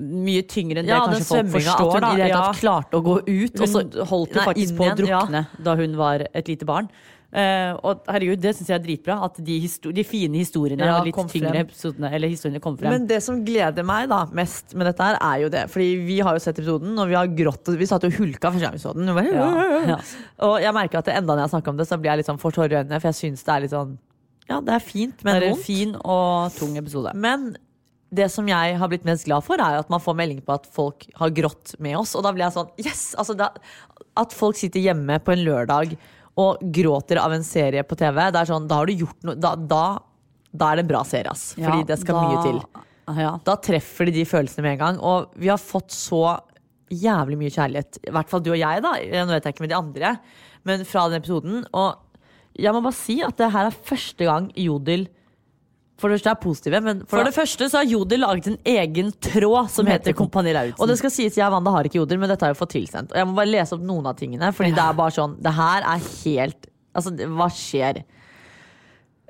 mye tyngre enn Ja, det den kanskje folk forstår. at hun da. i det hele Ja. tatt klarte å gå ut. Og så holdt hun faktisk på å ja. drukne da hun var et lite barn. Uh, og herregud, det syns jeg er dritbra. At de, de fine historiene Ja, og litt tyngre episodene Eller historiene kom frem. Men det som gleder meg da mest med dette her, er jo det. Fordi vi har jo sett episoden, og vi har grått. og Vi satt jo og hulka første gang vi så den. Ja, ja. og jeg merker at det enda når jeg snakker om det, så blir jeg litt sånn for tårer i øynene. For jeg syns det er litt sånn Ja, det er fint, men det er en vondt. fin og tung episode. Men det som jeg har blitt mest glad for, er at man får melding på at folk har grått med oss. Og da blir jeg sånn Yes! Altså, da, at folk sitter hjemme på en lørdag og gråter av en serie på TV, det er sånn, da har du gjort noe Da, da, da er det en bra serie, ass. Fordi det skal mye til. Ja. Da treffer de de følelsene med en gang. Og vi har fått så jævlig mye kjærlighet. I hvert fall du og jeg, da. Nå vet jeg ikke med de andre, men fra den episoden. Og jeg må bare si at det her er første gang Jodel For det første er positive, men For det første så har Jodel laget en egen tråd som heter Kompani Lauritzen. Og det skal sies, jeg og Wanda har ikke Jodel, men dette har jeg fått tilsendt. Og jeg må bare lese opp noen av tingene, Fordi det er bare sånn Det her er helt Altså, hva skjer?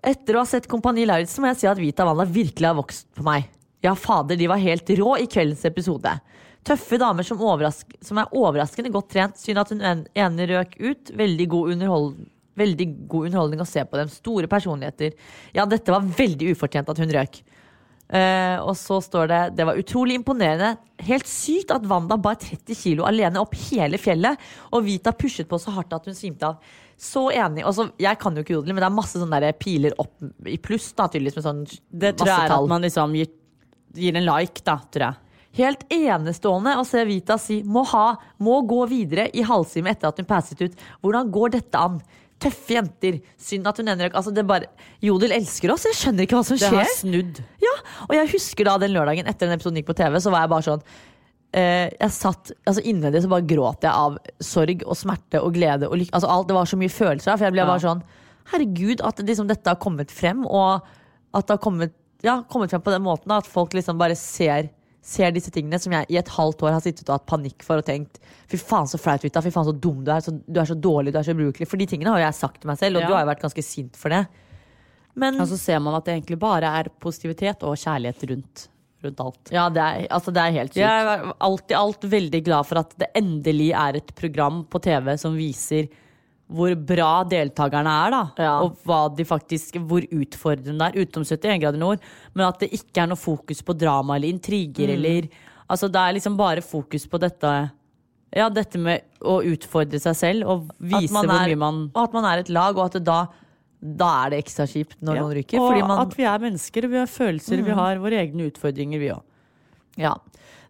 Etter å ha sett Kompani Lauritzen må jeg si at Vita Wanda virkelig har vokst på meg. Ja, fader, de var helt rå i kveldens episode. Tøffe damer som, som er overraskende godt trent. Synd at hun en- ene røk ut. Veldig god, underhold veldig god underholdning å se på dem. Store personligheter. Ja, dette var veldig ufortjent at hun røk. Uh, og så står det Det var utrolig imponerende. Helt sykt at Wanda bar 30 kilo alene opp hele fjellet. Og Vita pushet på så hardt at hun svimte av. Så enig. Også, jeg kan jo ikke jodel, men det er masse sånne der piler opp i pluss. Da, tydeligvis med sånn Det tror jeg er at man liksom gir, gir en like, da, tror jeg. Helt enestående å se Vita si må, ha, må gå videre i halvtime etter at hun passet ut. Hvordan går dette an? Tøffe jenter. Synd at hun ender altså det bare, Jodel elsker oss. Jeg skjønner ikke hva som Det skjer. har snudd. Ja, og jeg husker da den lørdagen etter den episoden gikk på TV, så var jeg bare sånn eh, Jeg satt, altså Innvendig så bare gråt jeg av sorg og smerte og glede og. Altså alt, det var så mye følelser. For jeg ble Ja. bare sånn Herregud, at liksom dette har kommet frem, og at det har kommet, ja, kommet frem på den måten. At folk liksom bare ser Ser disse tingene som jeg i et halvt år har sittet og hatt panikk for og tenkt Fy faen så flaut, Vita. Fy faen så dum du er. Så, du er så dårlig, du er så ubrukelig. For de tingene har jo jeg sagt til meg selv, og Ja. du har jo vært ganske sint for det. Men Og så ser man at det egentlig bare er positivitet og kjærlighet rundt, rundt alt. ja, det er, altså, det er helt sykt. Jeg er alt i alt veldig glad for at det endelig er et program på TV som viser hvor bra deltakerne er, da. Ja. Og faktisk, hvor utfordrende det er. Utenom 71 grader nord. Men at det ikke er noe fokus på drama eller intriger. Mm. Eller Altså det er liksom bare fokus på dette Ja, dette med å utfordre seg selv og vise er, hvor mye man Og at man er et lag, og at det da, da er det ekstra kjipt når Ja, noen ryker. Og man, at vi er mennesker, og vi har følelser, vi har våre egne utfordringer, vi òg. ja.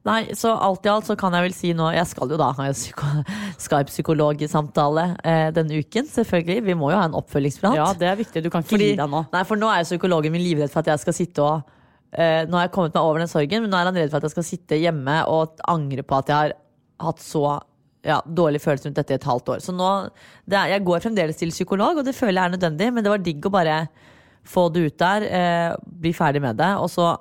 Nei, så alt i alt så kan jeg vel si nå Jeg skal jo da ha en psyko- Skype-psykologsamtale eh, denne uken, selvfølgelig. Vi må jo ha en oppfølgingsprat. Ja, det er viktig. Du kan ikke Fordi, gi deg nå. nei, for nå er jo psykologen min livredd for at jeg skal sitte og eh, Nå har jeg kommet meg over den sorgen, men nå er han redd for at jeg skal sitte hjemme og angre på at jeg har hatt så ja, dårlig følelse rundt dette i et halvt år. Så nå, det er, Jeg går fremdeles til psykolog, og det føler jeg er nødvendig, men det var digg å bare få det ut der, eh, bli ferdig med det, og så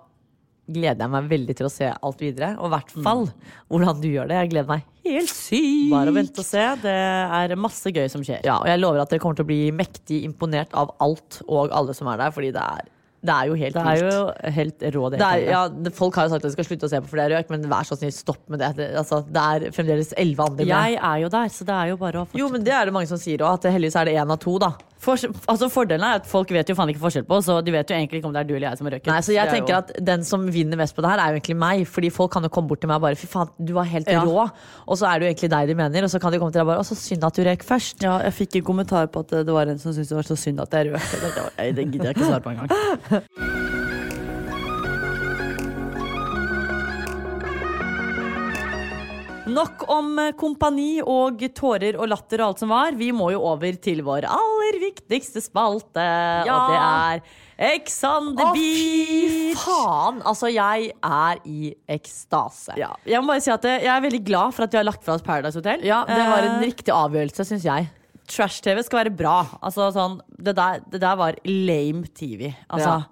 gleder jeg meg veldig til å se alt videre. Og i hvert fall hvordan du gjør det. Jeg gleder meg helt sykt. Bare å vente og se. Det er masse gøy som skjer. Ja, og jeg lover at dere kommer til å bli mektig imponert av alt og alle som er der, fordi det er, det er jo helt Det er jo helt rå Det er, ja, det, folk har jo sagt at de skal slutte å se på flere det er men vær så snill, stopp med det. Det, altså, det er fremdeles elleve andre med. Jeg er jo der, så det er jo bare å fortsette. Jo, men det er det mange som sier òg, at heldigvis er det én av to, da. Forskjell- altså Fordelen er at folk vet jo faen ikke forskjell på, så de vet jo egentlig ikke om det er du eller jeg som har røket. Nei, så jeg er tenker jo- at Den som vinner mest på det her, er jo egentlig meg. Fordi folk kan jo komme bort til meg og bare 'fy faen, du var helt Ja. rå'. Og så er det jo egentlig deg de mener, og så kan de komme til deg og bare 'å, så synd at du røk først'. Ja, jeg fikk en kommentar på at det var en som syntes det var så synd at jeg røk. Det gidder jeg ikke svare på engang. Nok om eh, kompani og tårer og latter og alt som var. Vi må jo over til vår aller viktigste spalte, Ja. og det er Ex on the Å, fy faen! Altså, jeg er i ekstase. Ja, jeg må bare si at eh, jeg er veldig glad for at vi har lagt fra oss Paradise Hotel. Ja, det var en Eh, riktig avgjørelse, syns jeg. Trash-TV skal være bra. Altså, sånn, det, der, det der var lame TV. Altså,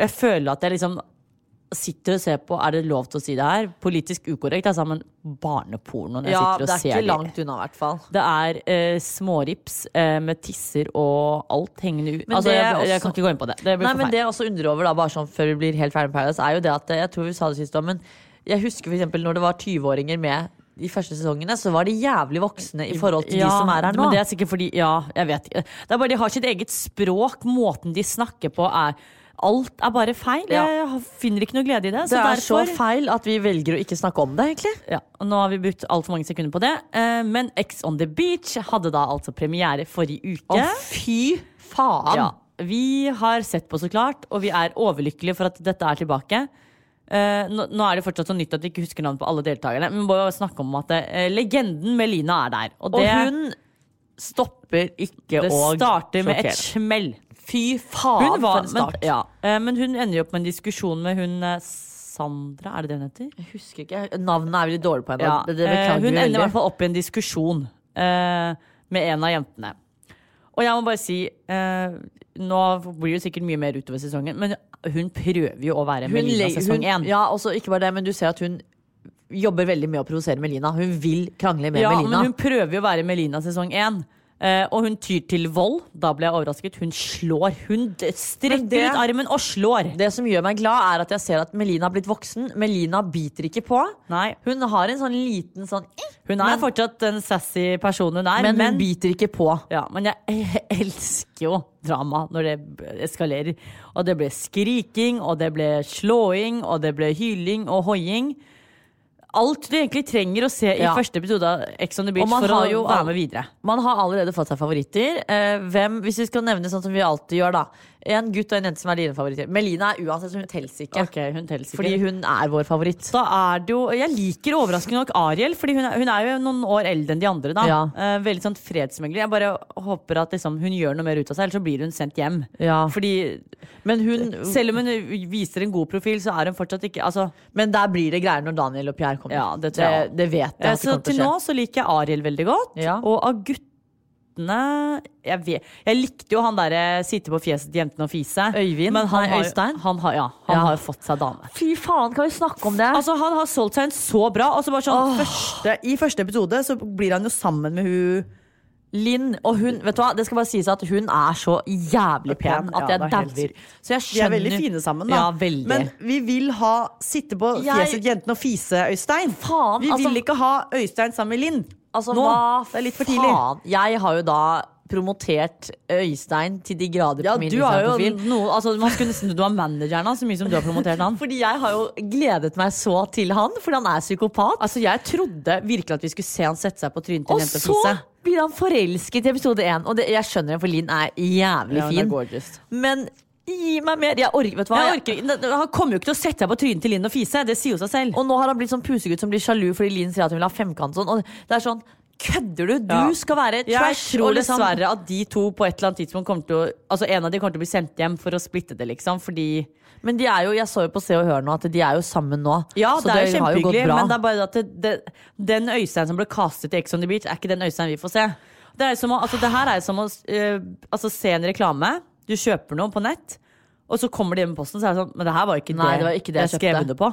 Jeg føler at jeg liksom sitter og ser på Er det lov til å si det her? Politisk ukorrekt, altså, men barneporno når jeg Ja, sitter det Ja, det er ikke langt unna, i hvert fall. Det er eh, smårips eh, med tisser og alt hengende ut. Men Altså, jeg, også... jeg kan ikke gå inn på det. Det blir Nei, men det jeg også undrer over, da, bare sånn før vi blir helt ferdig med Paradise, er jo det at Jeg tror vi sa det sist òg, men jeg husker eksempel når det var 20-åringer med de første sesongene, så var de jævlig voksne i forhold til de som er her nå. Men det er sikkert fordi Ja, jeg vet ikke. Det er bare De har sitt eget språk. Måten de snakker på er Alt er bare feil. Ja. Jeg finner ikke noe glede i det. det er derfor, så feil at vi velger å ikke snakke om det, egentlig. Ja, og Nå har vi brukt altfor mange sekunder på det. Eh, men X on the Beach hadde da altså premiere forrige uke. Å, fy faen! Ja, vi har sett på, så klart, og vi er overlykkelige for at dette er tilbake. Eh, nå, nå er det fortsatt så nytt at vi ikke husker navnet på alle deltakerne. Men vi må jo snakke om at eh, legenden Melina er der. Og, Og hun stopper ikke å det starter med et sjokkere. smell. Fy faen, var, for en men, start. ja, eh, men hun ender jo opp med en diskusjon med hun eh, Sandra, er det det hun heter? Jeg husker ikke. Navnet er veldig dårlig på henne. Ja, det, det eh, hun ender i hvert fall opp i en diskusjon eh, med en av jentene. Og jeg må bare si eh, Nå blir det sikkert mye mer utover sesongen, men hun prøver jo å være Melina sesong hun- én. Ja, også, ikke bare det, men du ser at hun jobber veldig med å provosere Melina. Hun vil krangle med Ja, Melina. men hun prøver jo å være Melina sesong én. Eh, og hun tyr til vold. Da ble jeg overrasket. Hun slår. Hun strekker det- ut armen og slår. Det som gjør meg glad, er at jeg ser at Melina har blitt voksen. Melina biter ikke på. Nei, Hun har en sånn liten sånn eh, hun er Men- fortsatt den sassy personen hun er, Men men, hun biter ikke på. ja, men jeg elsker jo drama når det eskalerer. Og det ble skriking, og det ble slåing, og det ble hyling og hoiing. Alt du egentlig trenger å se i Ja. første episode av Ex on the Beach for å jo være med videre. Man har allerede fått seg favoritter. Eh, hvem, hvis vi skal nevne sånn som vi alltid gjør, da. En gutt og en jente som er dine favoritter. Melina er uansett, så hun telles ikke. Okay, hun telles ikke. Fordi hun er vår favoritt. Da er det jo Jeg liker overraskende nok Ariel, Fordi hun er, hun er jo noen år eldre enn de andre. da Ja. Eh, Veldig sånn fredsmegler. Jeg bare håper at liksom, hun gjør noe mer ut av seg, ellers så blir hun sendt hjem. Ja. Fordi Men, hun, selv om hun viser en god profil, så er hun fortsatt ikke altså, men der blir det greier når Daniel og Pierre kommer. Ja, det det, det vet jeg. eh, Så til til nå så liker jeg Ariel veldig godt. Ja. Og av guttene jeg, vet, jeg likte jo han derre sitte på fjeset til jentene og fise. Øyvind? Men han Nei, Øystein? Han har, ja, han Ja. har fått seg dame. Fy faen, kan vi snakke om det? Altså Han har solgt seg inn så bra. Altså bare sånn, første, I første episode så blir han jo sammen med hun Linn og hun Vet du hva, det skal bare sies at hun er så jævlig pen at jeg ja, er dauer. Så jeg De er veldig fine sammen, da. Ja. Men vi vil ha sitte på fjeset til jentene og fise Øystein. Faen, vi altså- vil ikke ha Øystein sammen med Linn. Altså, Nå, hva det er litt for tidlig. faen? Jeg har jo da promotert Øystein til de grader Ja, på min Instagram-profil. noe altså, Man skulle nesten du var manageren hans, så mye som du har promotert han. Fordi jeg har jo gledet meg så til han, fordi han er psykopat. Altså, Jeg trodde virkelig at vi skulle se han sette seg på trynet til en jente og så fise. blir han forelsket i episode én. Og det, jeg skjønner det, for Linn er jævlig Ja, er fin. gorgeous. Men gi meg mer. Jeg orker, vet du hva? Jeg orker, han kommer jo ikke til å sette seg på trynet til Linn og fise. Det sier jo seg selv. Og nå har han blitt sånn pusegutt som blir sjalu fordi Linn sier at hun vil ha femkant. Sånn. Og det er sånn Kødder du? Du Ja. skal være Jeg trash. tror og liksom- dessverre at de to på et eller annet tidspunkt kommer til å Altså en av de kommer til å bli sendt hjem for å splitte det, liksom. Fordi Men de er jo, jeg så jo på Se og Hør nå at de er jo sammen nå. Ja, så det er jo har gått kjempehyggelig, bra. men det er bare at det, det, den Øystein som ble castet i Ex on the Beach, er ikke den Øystein vi får se. Det, er som å, altså, det her er jo som å eh, altså, se en reklame. Du kjøper noe på nett, og så kommer det hjem i posten, så er det sånn Men det her var ikke, Nei, det, det var ikke det jeg jeg skrev under på.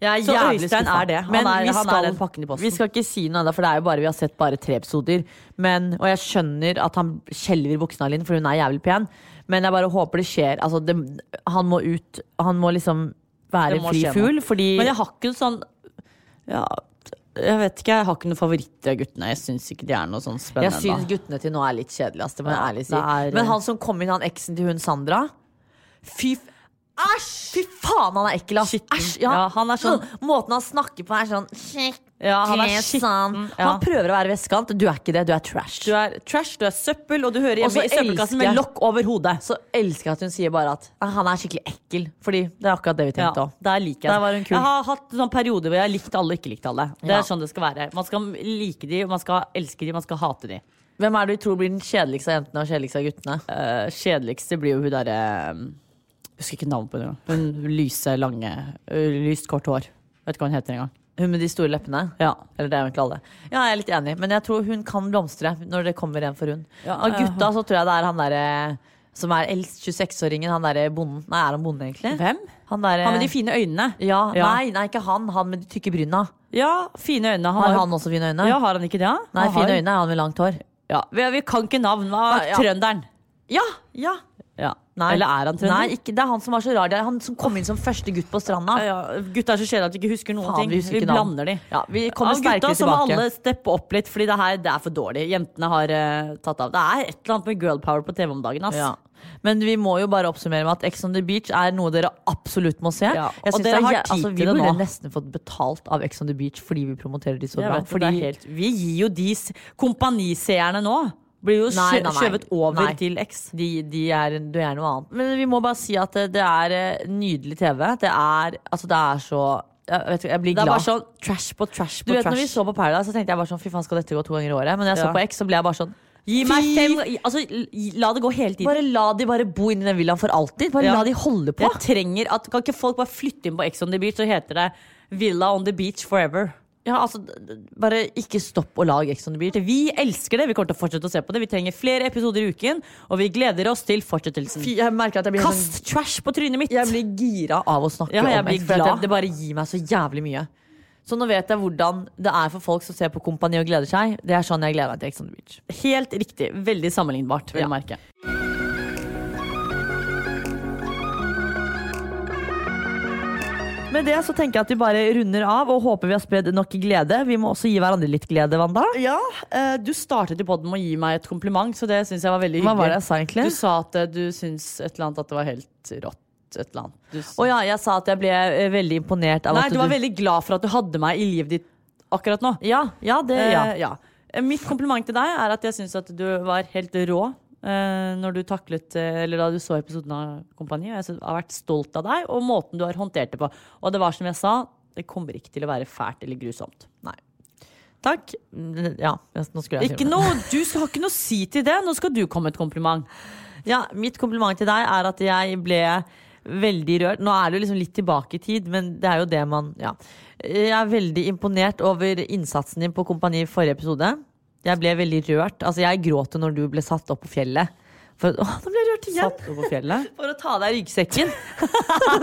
Jeg er Så Øystein er det. Han Men er- vi han er skal- den pakken i posten. Vi skal ikke si noe ennå, for det er jo bare vi har sett bare tre episoder. Men, og jeg skjønner at han skjelver buksene av Linn, for hun er jævlig pen. Men jeg bare håper det skjer. Altså, det, han må ut. Han må liksom være må fri fugl, fordi Men jeg har ikke sånn ja, Jeg vet ikke, jeg har ikke noen favoritter av guttene. Jeg syns ikke de er noe sånn spennende. jeg syns guttene til nå er litt kjedelige. ass, Det må jeg ærlig si. er- Men han som kom inn, han eksen til hun Sandra Fy Æsj! Fy faen, han er ekkel, ass. Æsj, ja. Ja, han er sånn- Måten han snakker på, er sånn Ja, han er skitten, ja. Han prøver å være vestkant. Du er ikke det, du er trash. Du er trash, du er søppel, og du hører hjemme i søppelkassen med lokk over hodet. Så elsker jeg at hun sier bare at «Ah, han er skikkelig ekkel. Fordi det er akkurat det vi tenkte òg. der liker jeg Der var hun kul. Jeg har hatt sånn perioder hvor jeg har likt alle og ikke likt alle. Det Ja. er sånn det skal være. Man skal like de, man skal elske de, man skal hate de. Hvem er det du tror blir den kjedeligste av jentene og kjedeligste av guttene? Uh, kjedeligste blir jo hun derre uh, Husker ikke navnet på henne. Hun lyse, lange, uh, lyst, kort hår. Vet ikke hva hun heter engang. Hun med de store leppene? Ja. Eller det er egentlig alle. Ja, jeg er litt enig, men jeg tror hun kan blomstre når det kommer en for hun. Ja, Av gutta så tror jeg det er han derre som er eldst, 26-åringen. Han derre bonden. Nei, er han bonde, egentlig? Hvem? Han, der, Han med de fine øynene. ja, Ja. Nei, nei, ikke han. Han med de tykke bryna. Ja, fine øyne. Han Har han også fine øyne? ja, har han ikke det? Nei, Han fine har- øyne er han med langt hår. Ja, vi, vi kan ikke navn. Er Ja. trønderen? Ja, ja. Nei. Eller er han trønder? Nei, ikke, det er han som var så rar. Det er han som kom inn som første gutt på stranda. Ja. Gutta er så kjedelige at de ikke husker noen Faen, ting. vi blander de. Ja, vi kommer ja, sterkere tilbake. Gutta som alle steppe opp litt, Fordi det her det er for dårlig. Jentene har uh, tatt av. Det er et eller annet med girl power på TV om dagen. Ass. Ja. Men vi må jo bare oppsummere med at Ex on the Beach er noe dere absolutt må se. Ja, og dere er har tid altså, til Vi burde nesten fått betalt av Ex on the Beach fordi vi promoterer de så bra. det Fordi helt, vi gir jo de kompaniseerne nå. Blir jo Nei, nei, nei. skjøvet over til X. de, de er, du er noe annet. Men vi må bare si at det, er eh, nydelig TV. Det er, altså, det er så jeg, vet, jeg blir Det er glad. bare sånn trash på trash du på trash. når vi så på Paradise, så tenkte jeg bare sånn Fy faen, skal dette gå to ganger i året? Men når jeg så Ja. på X, så ble jeg bare sånn Gi meg fem altså, La det gå hele tiden. Bare la de bare bo inni den villaen for alltid. Bare Ja. la de holde på. Jeg trenger at, Kan ikke folk bare flytte inn på X on the beach, så heter det Villa on the beach forever. Ja, altså, bare ikke stopp å lage Ex on the Beach. Vi elsker det. Vi kommer til å fortsette å se på det. Vi trenger flere episoder i uken, og vi gleder oss til fortsettelsen. Fy, jeg merker at jeg blir sånn Kast trash på trynet mitt! Jeg blir gira av å snakke Ja, jeg om X, glad. det, bare gir meg så jævlig mye. Så nå vet jeg hvordan det er for folk som ser på Kompani og gleder seg. Det er sånn jeg gleder meg til Ex on the Beach. Helt riktig. Veldig sammenlignbart, vil Ja. jeg merke. Med det så tenker jeg at vi bare runder av og håper vi har spredd nok glede. Vi må også gi hverandre litt glede, Wanda. Ja, eh, Du startet i podden med å gi meg et kompliment, så det syns jeg var veldig hyggelig. Hva var det jeg sa egentlig? Du sa at eh, du syns et eller annet at det var helt rått. Et eller annet. Å ja, jeg sa at jeg ble eh, veldig imponert av Nei, at du Nei, du var veldig glad for at du hadde meg i livet ditt akkurat nå. Ja, ja, det, ja. Eh, ja. Mitt kompliment til deg er at jeg syns at du var helt rå når du taklet eh, Eller da du så episoden av Kompani. Jeg har vært stolt av deg og måten du har håndtert det på. Og det var som jeg sa, det kommer ikke til å være fælt eller grusomt. Nei. Takk. Ja, nå skulle jeg si det. noe, du har ikke noe å si til det. Nå skal du komme med et kompliment. Ja, mitt kompliment til deg er at jeg ble veldig rørt. Nå er det jo liksom litt tilbake i tid, men det er jo det man Ja. Jeg er veldig imponert over innsatsen din på Kompani i forrige episode. Jeg ble veldig rørt. Altså, jeg gråt når du ble satt opp på fjellet. For, åh, nå ble jeg rørt igjen! Satt opp på fjellet. For å ta av deg ryggsekken.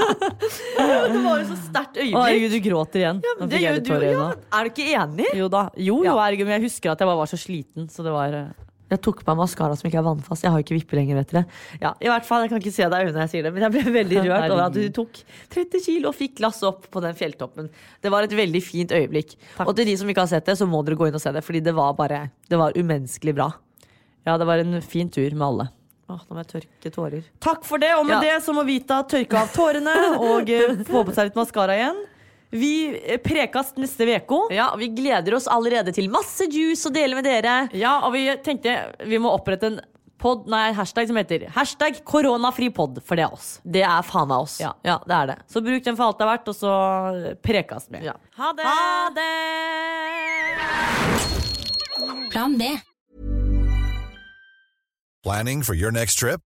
det var jo så sterkt Å, øyeblikk. herregud, du gråter igjen. Ja, det gjør du, ja. Er du ikke enig? Jo da. Jo, jo, herregud, men jeg husker at jeg bare var så sliten, så det var eh, Jeg tok på meg maskara som ikke er vannfast. Jeg har ikke vippe lenger, vet dere. Ja, i hvert fall, Jeg kan ikke se deg i øynene jeg sier det, men jeg ble veldig rørt over at du tok 30 kilo og fikk glass opp på den fjelltoppen. Det var et veldig fint øyeblikk. Og til de som ikke har sett det, så må dere gå inn og se det, fordi det var bare Det var umenneskelig bra. Ja, det var en fin tur med alle. Åh, nå må jeg tørke tårer. Takk for det, og med Ja. det så må Vita tørke av tårene og eh, få på seg litt maskara igjen. Vi prekast neste uke. Ja, Vi gleder oss allerede til masse juice å dele med dere. Ja, og vi tenkte vi må opprette en pod, nei, hashtag som heter hashtag koronafripod, for det er oss. Det er faen meg oss. Ja. ja, det er det. Så bruk den for alt det er verdt, og så prekast med. Ja. Ha det! Ha det! Plan B. Planning for your next trip?